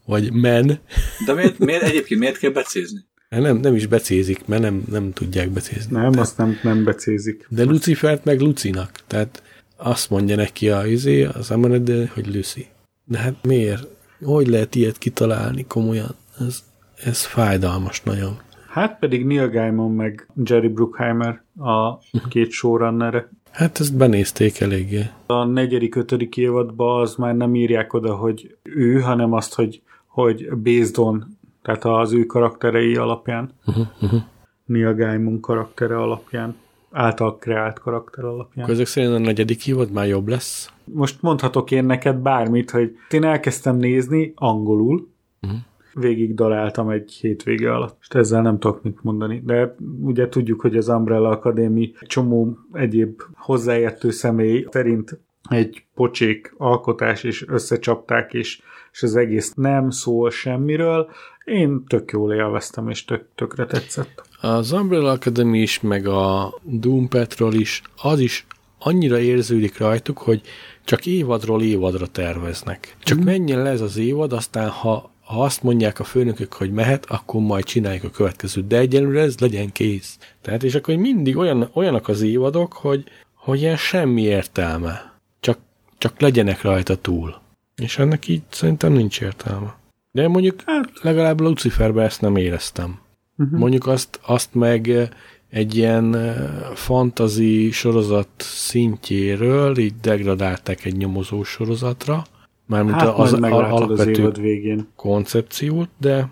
vagy Men. De miért, miért, egyébként miért kell becézni? Nem, nem is becézik, mert nem, nem tudják becézni. Nem, azt nem, nem becézik. De Lucifert meg Lucinak, tehát azt mondja neki a izé, az Amenadiel, hogy Lucy. De hát miért? Hogy lehet ilyet kitalálni komolyan? Ez, ez fájdalmas nagyon. Hát pedig Neil Gaiman meg Jerry Bruckheimer a két showrunner Hát ezt benézték eléggé. A negyedik, ötödik évadban az már nem írják oda, hogy ő, hanem azt, hogy, hogy based on, tehát az ő karakterei alapján. Uh-huh, uh-huh. Neil Gaiman karaktere alapján. Által kreált karakter alapján. Akkor ezek szerint a negyedik évad már jobb lesz. Most mondhatok én neked bármit, hogy én elkezdtem nézni angolul, Mhm. Végig daláltam egy hétvége alatt, és ezzel nem tudok mit mondani. De ugye tudjuk, hogy az Umbrella Academy csomó egyéb hozzáértő személy szerint egy pocsék alkotás, és összecsapták, és, és az egész nem szól semmiről, Én tök jól élveztem, és tök, tökre tetszett. Az Umbrella Academy is, meg a Doom Patrol is, az is annyira érződik rajtuk, hogy csak évadról évadra terveznek. Csak mm. menjen le ez az évad, aztán ha, ha azt mondják a főnökök, hogy mehet, akkor majd csináljuk a következőt. De egyelőre ez legyen kész. Tehát és akkor mindig olyan, olyanak az évadok, hogy, hogy ilyen semmi értelme. Csak, csak legyenek rajta túl. És ennek így szerintem nincs értelme. De mondjuk hát legalább Luciferben ezt nem éreztem. Uh-huh. Mondjuk azt, azt meg egy ilyen fantazi sorozat szintjéről így degradálták egy nyomozó sorozatra, mármint hát az, az az végén. koncepciót, de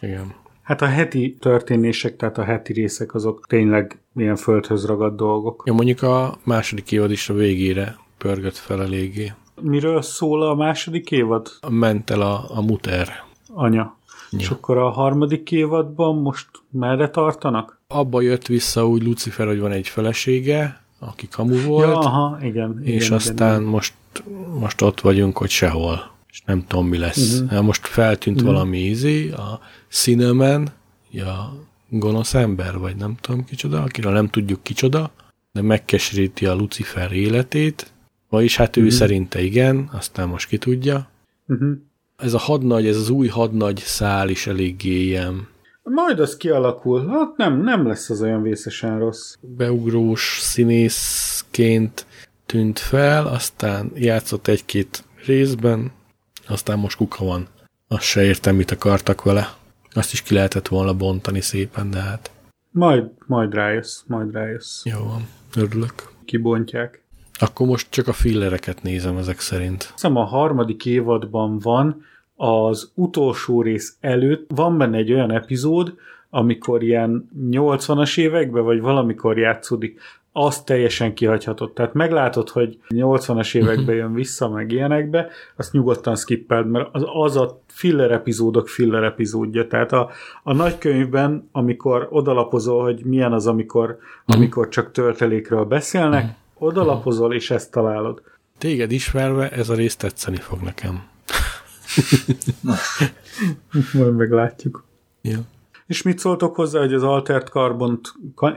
igen. Hát a heti történések, tehát a heti részek azok tényleg ilyen földhöz ragadt dolgok. Ja, mondjuk a második évad is a végére pörgött fel eléggé. Miről szól a második évad? Ment el a, a muter. Anya. Ja. És akkor a harmadik évadban most merre tartanak? Abba jött vissza úgy Lucifer, hogy van egy felesége, aki kamu volt. Ja, aha, igen. És igen, aztán igen. Most, most ott vagyunk, hogy sehol. És nem tudom, mi lesz. Uh-huh. Most feltűnt uh-huh. valami ízi, a Cinnamon, ja, gonosz ember, vagy nem tudom kicsoda, akiről nem tudjuk kicsoda, de megkeseríti a Lucifer életét, vagyis hát ő uh-huh. szerinte igen, aztán most ki tudja. Uh-huh. Ez a hadnagy, ez az új hadnagy szál is eléggé ilyen. Majd az kialakul. Hát nem, nem lesz az olyan vészesen rossz. Beugrós színészként tűnt fel, aztán játszott egy-két részben, aztán most kuka van. Azt se értem, mit akartak vele. Azt is ki lehetett volna bontani szépen, de hát... Majd, majd rájössz, majd rájössz. Jó van, örülök. Kibontják. Akkor most csak a fillereket nézem ezek szerint. Hiszem a harmadik évadban van, az utolsó rész előtt van benne egy olyan epizód, amikor ilyen 80-as években, vagy valamikor játszódik, azt teljesen kihagyhatott. Tehát meglátod, hogy 80-as években jön vissza, meg ilyenekbe, azt nyugodtan skippeld, mert az, az a filler epizódok filler epizódja. Tehát a, a nagykönyvben, amikor odalapozol, hogy milyen az, amikor, amikor csak töltelékről beszélnek, odalapozol, és ezt találod. Téged ismerve ez a rész tetszeni fog nekem. Majd meglátjuk. Ja. És mit szóltok hozzá, hogy az Altert Carbont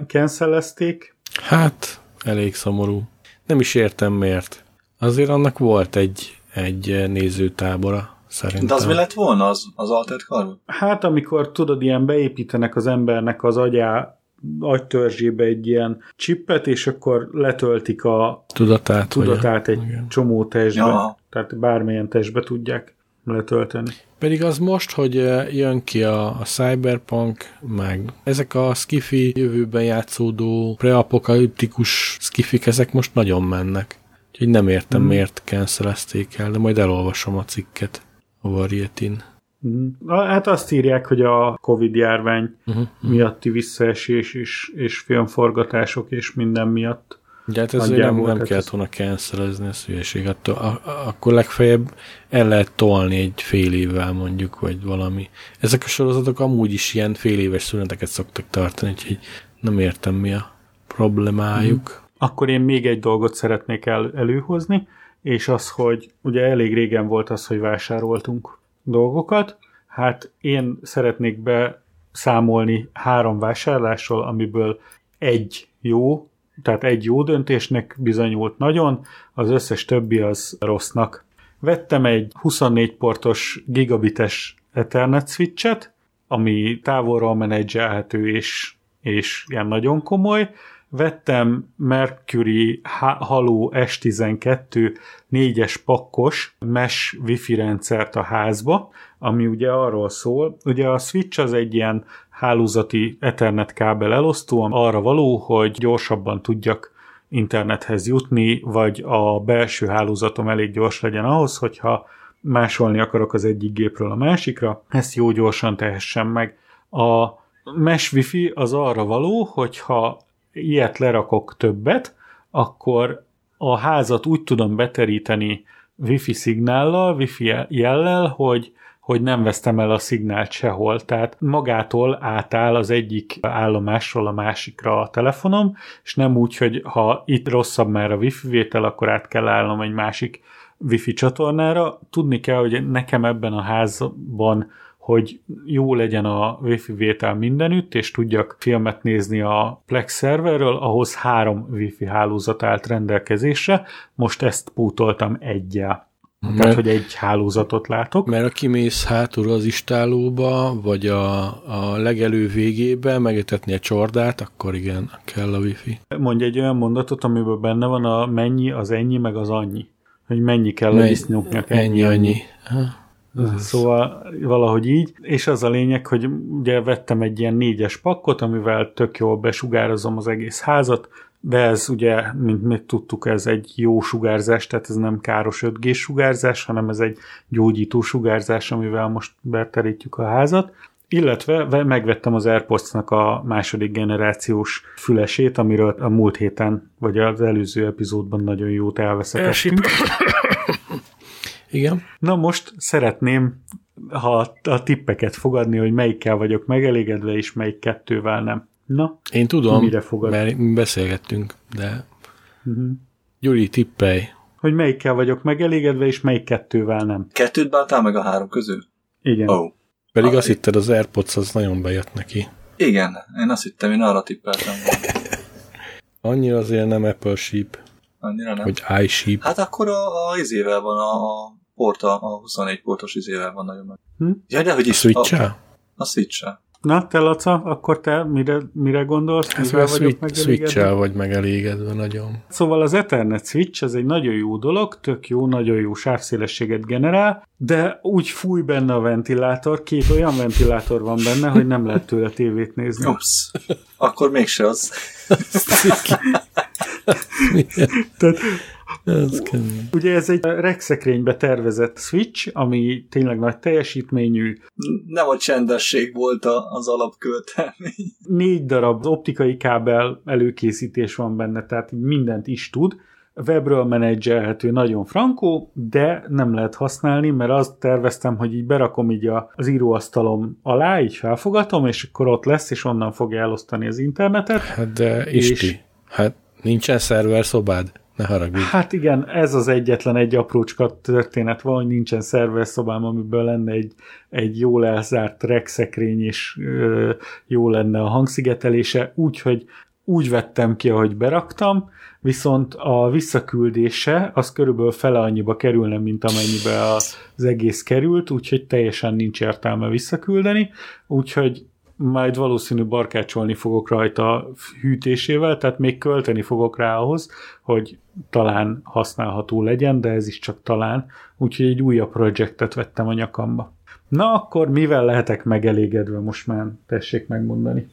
cancelezték? Hát, elég szomorú. Nem is értem miért. Azért annak volt egy, egy nézőtábora, szerintem. De az mi lett volna az, az Altered Carbon? Hát amikor tudod, ilyen beépítenek az embernek az agyá, agytörzsébe egy ilyen csippet, és akkor letöltik a tudatát, tudatát vagy egy igen. csomó testbe. Ja. Tehát bármilyen testbe tudják letölteni. Pedig az most, hogy eh, jön ki a, a Cyberpunk, meg ezek a skifi jövőben játszódó preapokaliptikus skifik, ezek most nagyon mennek. Úgyhogy nem értem, hmm. miért cancelezték el, de majd elolvasom a cikket a Varietin. Mhm. Hát azt írják, hogy a Covid járvány Uh-huh. miatti visszaesés és, és filmforgatások és minden miatt. Ugye hát ezért nem, nem hát kellett ez- volna cancelezni a hülyeség. Attól, a, a, akkor legfeljebb el lehet tolni egy fél évvel mondjuk, vagy valami. Ezek a sorozatok amúgy is ilyen fél éves szüneteket szoktak tartani, úgyhogy nem értem mi a problémájuk. Akkor én még egy dolgot szeretnék el, előhozni, és az, hogy ugye elég régen volt az, hogy vásároltunk dolgokat, hát én szeretnék beszámolni három vásárlásról, amiből egy jó, tehát egy jó döntésnek bizonyult nagyon, az összes többi az rossznak. Vettem egy 24 portos gigabites Ethernet switchet, ami távolról menedzselhető és, és ilyen nagyon komoly. Vettem Mercury Halo S12 4-es pakkos mesh wifi rendszert a házba, ami ugye arról szól, ugye a switch az egy ilyen hálózati Ethernet kábel elosztó, arra való, hogy gyorsabban tudjak internethez jutni, vagy a belső hálózatom elég gyors legyen ahhoz, hogyha másolni akarok az egyik gépről a másikra, ezt jó gyorsan tehessem meg. A mesh wifi az arra való, hogyha ilyet lerakok többet, akkor a házat úgy tudom beteríteni wifi szignállal, wifi jellel, hogy hogy nem vesztem el a szignált sehol. Tehát magától átáll az egyik állomásról a másikra a telefonom, és nem úgy, hogy ha itt rosszabb már a wifi vétel, akkor át kell állnom egy másik wifi csatornára. Tudni kell, hogy nekem ebben a házban hogy jó legyen a wifi vétel mindenütt, és tudjak filmet nézni a Plex szerverről, ahhoz három wifi hálózat állt rendelkezésre, most ezt pótoltam egyel. Mert- Tehát, hogy egy hálózatot látok. Mert ha kimész hátul az istálóba, vagy a, a legelő végébe megetetni a csordát, akkor igen, kell a wifi. Mondj egy olyan mondatot, amiben benne van a mennyi, az ennyi, meg az annyi. Hogy mennyi kell a Mennyi- disznóknak. Ennyi, annyi. Ha, Szóval valahogy így, és az a lényeg, hogy ugye vettem egy ilyen négyes pakkot, amivel tök jól besugározom az egész házat, de ez ugye, mint még tudtuk, ez egy jó sugárzás, tehát ez nem káros 5G sugárzás, hanem ez egy gyógyító sugárzás, amivel most beterítjük a házat. Illetve ve- megvettem az AirPods-nak a második generációs fülesét, amiről a múlt héten, vagy az előző epizódban nagyon jót elveszekedtünk. Igen. Na most szeretném ha a tippeket fogadni, hogy melyikkel vagyok megelégedve, és melyik kettővel nem. Na, Én tudom, Mire fogad? mert mi beszélgettünk, de uh-huh. Gyuri, tippelj. hogy melyikkel vagyok megelégedve, és melyik kettővel nem. Kettőt bántál meg a három közül? Igen. Ó. Oh. Pedig Ah, azt hitted, az Airpods az nagyon bejött neki. Igen, én azt hittem, én arra tippeltem. Annyira azért nem Apple Sheep, Annyira nem. vagy iSheep. Hát akkor a, a izével van, a, a porta, a 24 portos izével van nagyon meg. Hm? Ja, de hogy A is. switch A, a switch Na, te Laca, akkor te mire, mire gondolsz? Ez a switch, switch vagy megelégedve nagyon. Szóval az Ethernet switch, ez egy nagyon jó dolog, tök jó, nagyon jó sávszélességet generál, de úgy fúj benne a ventilátor, két olyan ventilátor van benne, hogy nem lehet tőle tévét nézni. Ups. Akkor mégse az. Tehát Ez kemény. Ugye ez egy regszekrénybe tervezett switch, ami tényleg nagy teljesítményű, Nem a csendesség volt a, az alapkövetelmény. négy darab optikai kábel előkészítés van benne, tehát mindent is tud. Webről menedzselhető nagyon frankó, de nem lehet használni, mert azt terveztem, hogy így berakom így a, az íróasztalom alá, így felfogatom, és akkor ott lesz, és onnan fogja elosztani az internetet. Hát de És- Isti, hát nincsen szerver szobád? Ne haragudj. Hát igen, ez az egyetlen egy aprócska történet van, hogy nincsen szerverszobám, amiből lenne egy, egy jól elzárt rekszekrény, és ö, jó lenne a hangszigetelése, úgyhogy úgy vettem ki, ahogy beraktam, viszont a visszaküldése az körülbelül fele annyiba kerülne, mint amennyibe az egész került, úgyhogy teljesen nincs értelme visszaküldeni, úgyhogy majd valószínű barkácsolni fogok rajta hűtésével, tehát még költeni fogok rá ahhoz, hogy talán használható legyen, de ez is csak talán, úgyhogy egy újabb projektet vettem a nyakamba. Na akkor mivel lehetek megelégedve most már, tessék megmondani.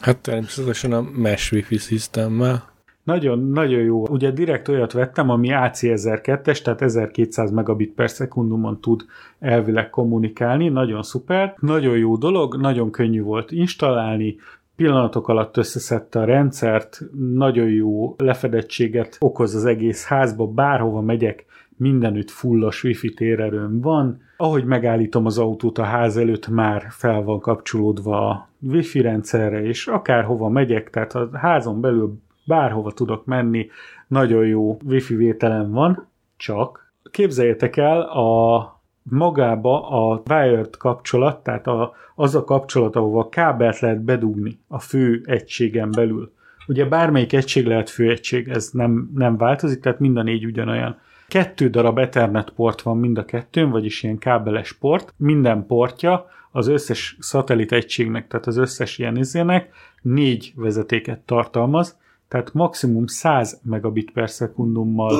Hát természetesen a Mesh Wi-Fi systemmel. Nagyon, nagyon jó. Ugye direkt olyat vettem, ami AC1002-es, tehát 1200 megabit per szekundumon tud elvileg kommunikálni, nagyon szuper. Nagyon jó dolog, nagyon könnyű volt installálni, pillanatok alatt összeszedte a rendszert, nagyon jó lefedettséget okoz az egész házba, bárhova megyek, mindenütt fullos wifi térerőm van. Ahogy megállítom az autót a ház előtt, már fel van kapcsolódva a wifi rendszerre, és akárhova megyek, tehát a házon belül bárhova tudok menni, nagyon jó wifi vételem van, csak képzeljétek el, a magába a wired kapcsolat, tehát a, az a kapcsolat, ahova a kábelt lehet bedugni a fő egységen belül. Ugye bármelyik egység lehet főegység, ez nem, nem változik, tehát mind a négy ugyanolyan. Kettő darab Ethernet port van mind a kettőn, vagyis ilyen kábeles port. Minden portja az összes szatellit egységnek, tehát az összes ilyen izének négy vezetéket tartalmaz, tehát maximum 100 megabit per szekundummal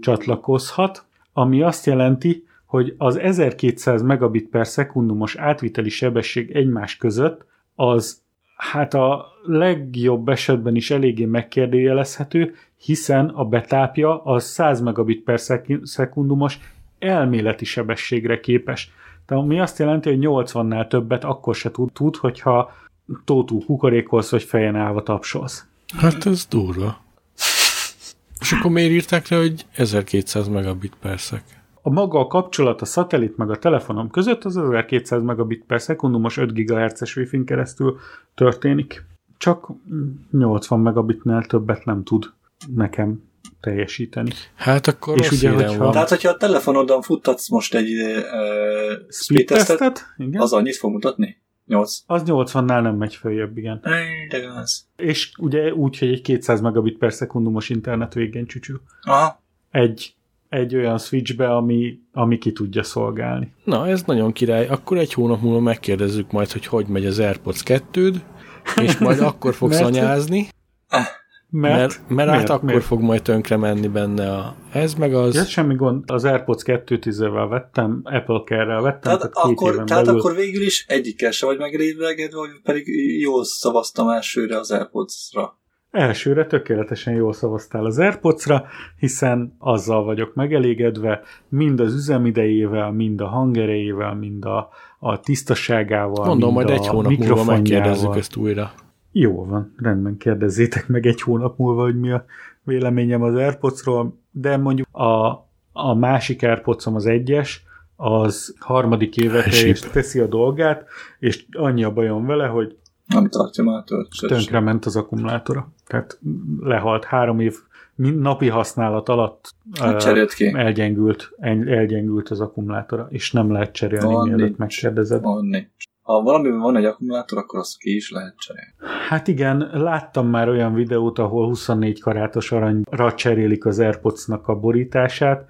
csatlakozhat, ami azt jelenti, hogy az 1200 megabit per szekundumos átviteli sebesség egymás között az hát a legjobb esetben is eléggé megkérdőjelezhető, hiszen a betápja az 100 megabit per szek- szekundumos elméleti sebességre képes. Tehát ami azt jelenti, hogy 80-nál többet akkor se tud, tud hogyha tótú kukorékolsz, vagy fejen állva tapsolsz. Hát ez durva. És akkor miért írták le, hogy 1200 megabit per szek? A maga a kapcsolat a szatellit meg a telefonom között az 1200 megabit per szekundumos 5 GHz-es wifi keresztül történik. Csak 80 megabitnál többet nem tud nekem teljesíteni. Hát akkor És ugye, hogyha- van. Tehát, hogyha a telefonodon futtatsz most egy uh, Speed speed testet, az annyit fog mutatni? 8. Az 80-nál nem megy följebb, igen. De gáz. És ugye úgy, hogy egy 200 megabit per szekundumos internet végén csücsül. Aha. Egy, egy olyan switchbe, ami, ami ki tudja szolgálni. Na, ez nagyon király. Akkor egy hónap múlva megkérdezzük majd, hogy hogy megy az AirPods 2 és majd akkor fogsz Mert- anyázni, Mert, mert, mert hát akkor miért? fog majd tönkre menni benne a ez, meg az... Ja, semmi gond. Az AirPods 2-10-vel vettem, Apple Care-rel vettem, Tehát, tehát, akkor, tehát belül. akkor végül is egyikkel se vagy megrévegedve, vagy pedig jól szavaztam elsőre az Airpods-ra. Elsőre tökéletesen jól szavaztál az AirPods-ra, hiszen azzal vagyok megelégedve, mind az üzemidejével, mind a hangerejével, mind a, a tisztaságával, Mondom, mind majd a egy hónap múlva megkérdezzük ezt újra. Jó van, rendben kérdezzétek meg egy hónap múlva, hogy mi a véleményem az AirPods-ról, de mondjuk a, a másik airpods az egyes, az harmadik Elsőbb. és teszi a dolgát, és annyi a bajom vele, hogy Nem tartja már tönkre ment az akkumulátora. Tehát lehalt három év napi használat alatt Hát ki. elgyengült, el- elgyengült az akkumulátora, és nem lehet cserélni, Van, mielőtt nincs. megkérdezed. Van, nincs. Ha valamiben van egy akkumulátor, akkor azt ki is lehet cserélni. Hát igen, láttam már olyan videót, ahol 24 karátos aranyra cserélik az Airpods-nak a borítását.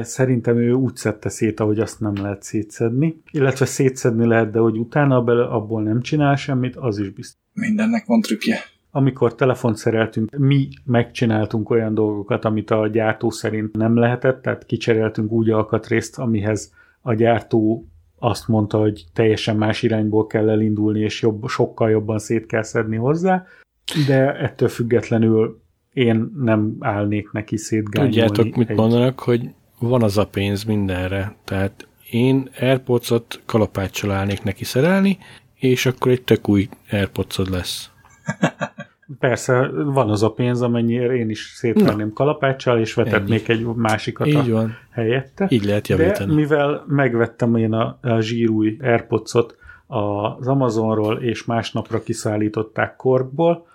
Szerintem ő úgy szedte szét, ahogy azt nem lehet szétszedni. Illetve szétszedni lehet, de hogy utána bele, abból nem csinál semmit, az is biztos. Mindennek van trükkje. Amikor telefont szereltünk, mi megcsináltunk olyan dolgokat, amit a gyártó szerint nem lehetett, tehát kicseréltünk úgy alkatrészt, amihez a gyártó azt mondta, hogy teljesen más irányból kell elindulni, és jobb, sokkal jobban szét kell szedni hozzá, de ettől függetlenül én nem állnék neki szétgányolni. Tudjátok, mit egy- mondanak, hogy van az a pénz mindenre. Tehát én Airpods-ot kalapáccsal állnék neki szerelni, és akkor egy tök új airpods lesz. Persze van az a pénz, amennyire én is szétvenném kalapáccsal, és vetetnék egy másikat a Így van. helyette. Így lehet De javítani. mivel megvettem én a, a zsírúj Airpods-ot az Amazonról, és másnapra kiszállították Korkból,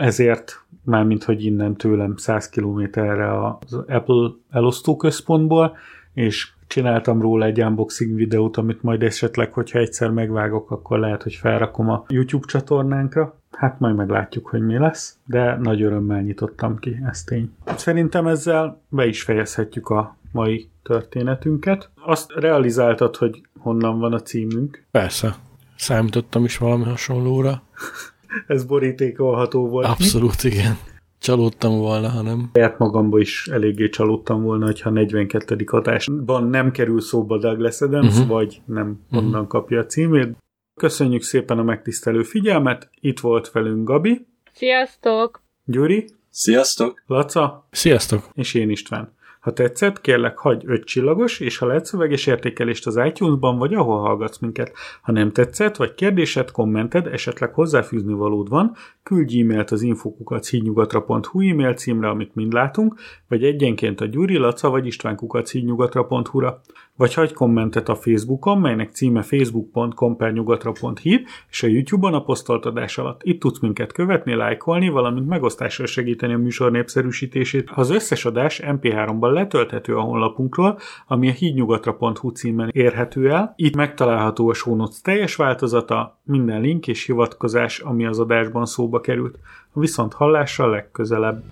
ezért mármint, hogy innen tőlem 100 kilométerre az Apple elosztóközpontból, és csináltam róla egy unboxing videót, amit majd esetleg, hogyha egyszer megvágok, akkor lehet, hogy felrakom a YouTube csatornánkra. Hát majd meglátjuk, hogy mi lesz, de nagy örömmel nyitottam ki, ez tény. Szerintem ezzel be is fejezhetjük a mai történetünket. Azt realizáltad, hogy honnan van a címünk. Persze. Számítottam is valami hasonlóra. Ez borítékolható volt. Abszolút igen. Csalódtam volna, hanem Saját magamba is eléggé csalódtam volna, hogyha a 42. adásban nem kerül szóba Douglas Adams, Mhm. uh-huh. vagy nem onnan kapja a címét. Köszönjük szépen a megtisztelő figyelmet, itt volt velünk Gabi, Sziasztok! Gyuri, Sziasztok! Laca sziasztok! és én István. Ha tetszett, kérlek hagyj öt csillagos, és ha lehet szöveges értékelést az iTunes-ban, vagy ahol hallgatsz minket. Ha nem tetszett, vagy kérdésed, kommented, esetleg hozzáfűzni valód van, küldj e-mailt az infokukachídnyugatra.hu e-mail címre, amit mind látunk, vagy egyenként a Gyuri, Laca vagy istvánkukachídnyugatra.hu-ra. Vagy hagyj kommentet a Facebookon, melynek címe facebook.com per nyugatra.híd, és a YouTube-on a posztolt adás alatt. Itt tudsz minket követni, lájkolni, valamint megosztással segíteni a műsor népszerűsítését. Az összes adás MP3-ban letölthető a honlapunkról, ami a hídnyugatra.hu címen érhető el. Itt megtalálható a notes teljes változata, minden link és hivatkozás, ami az adásban szóba került. Viszont hallásra legközelebb.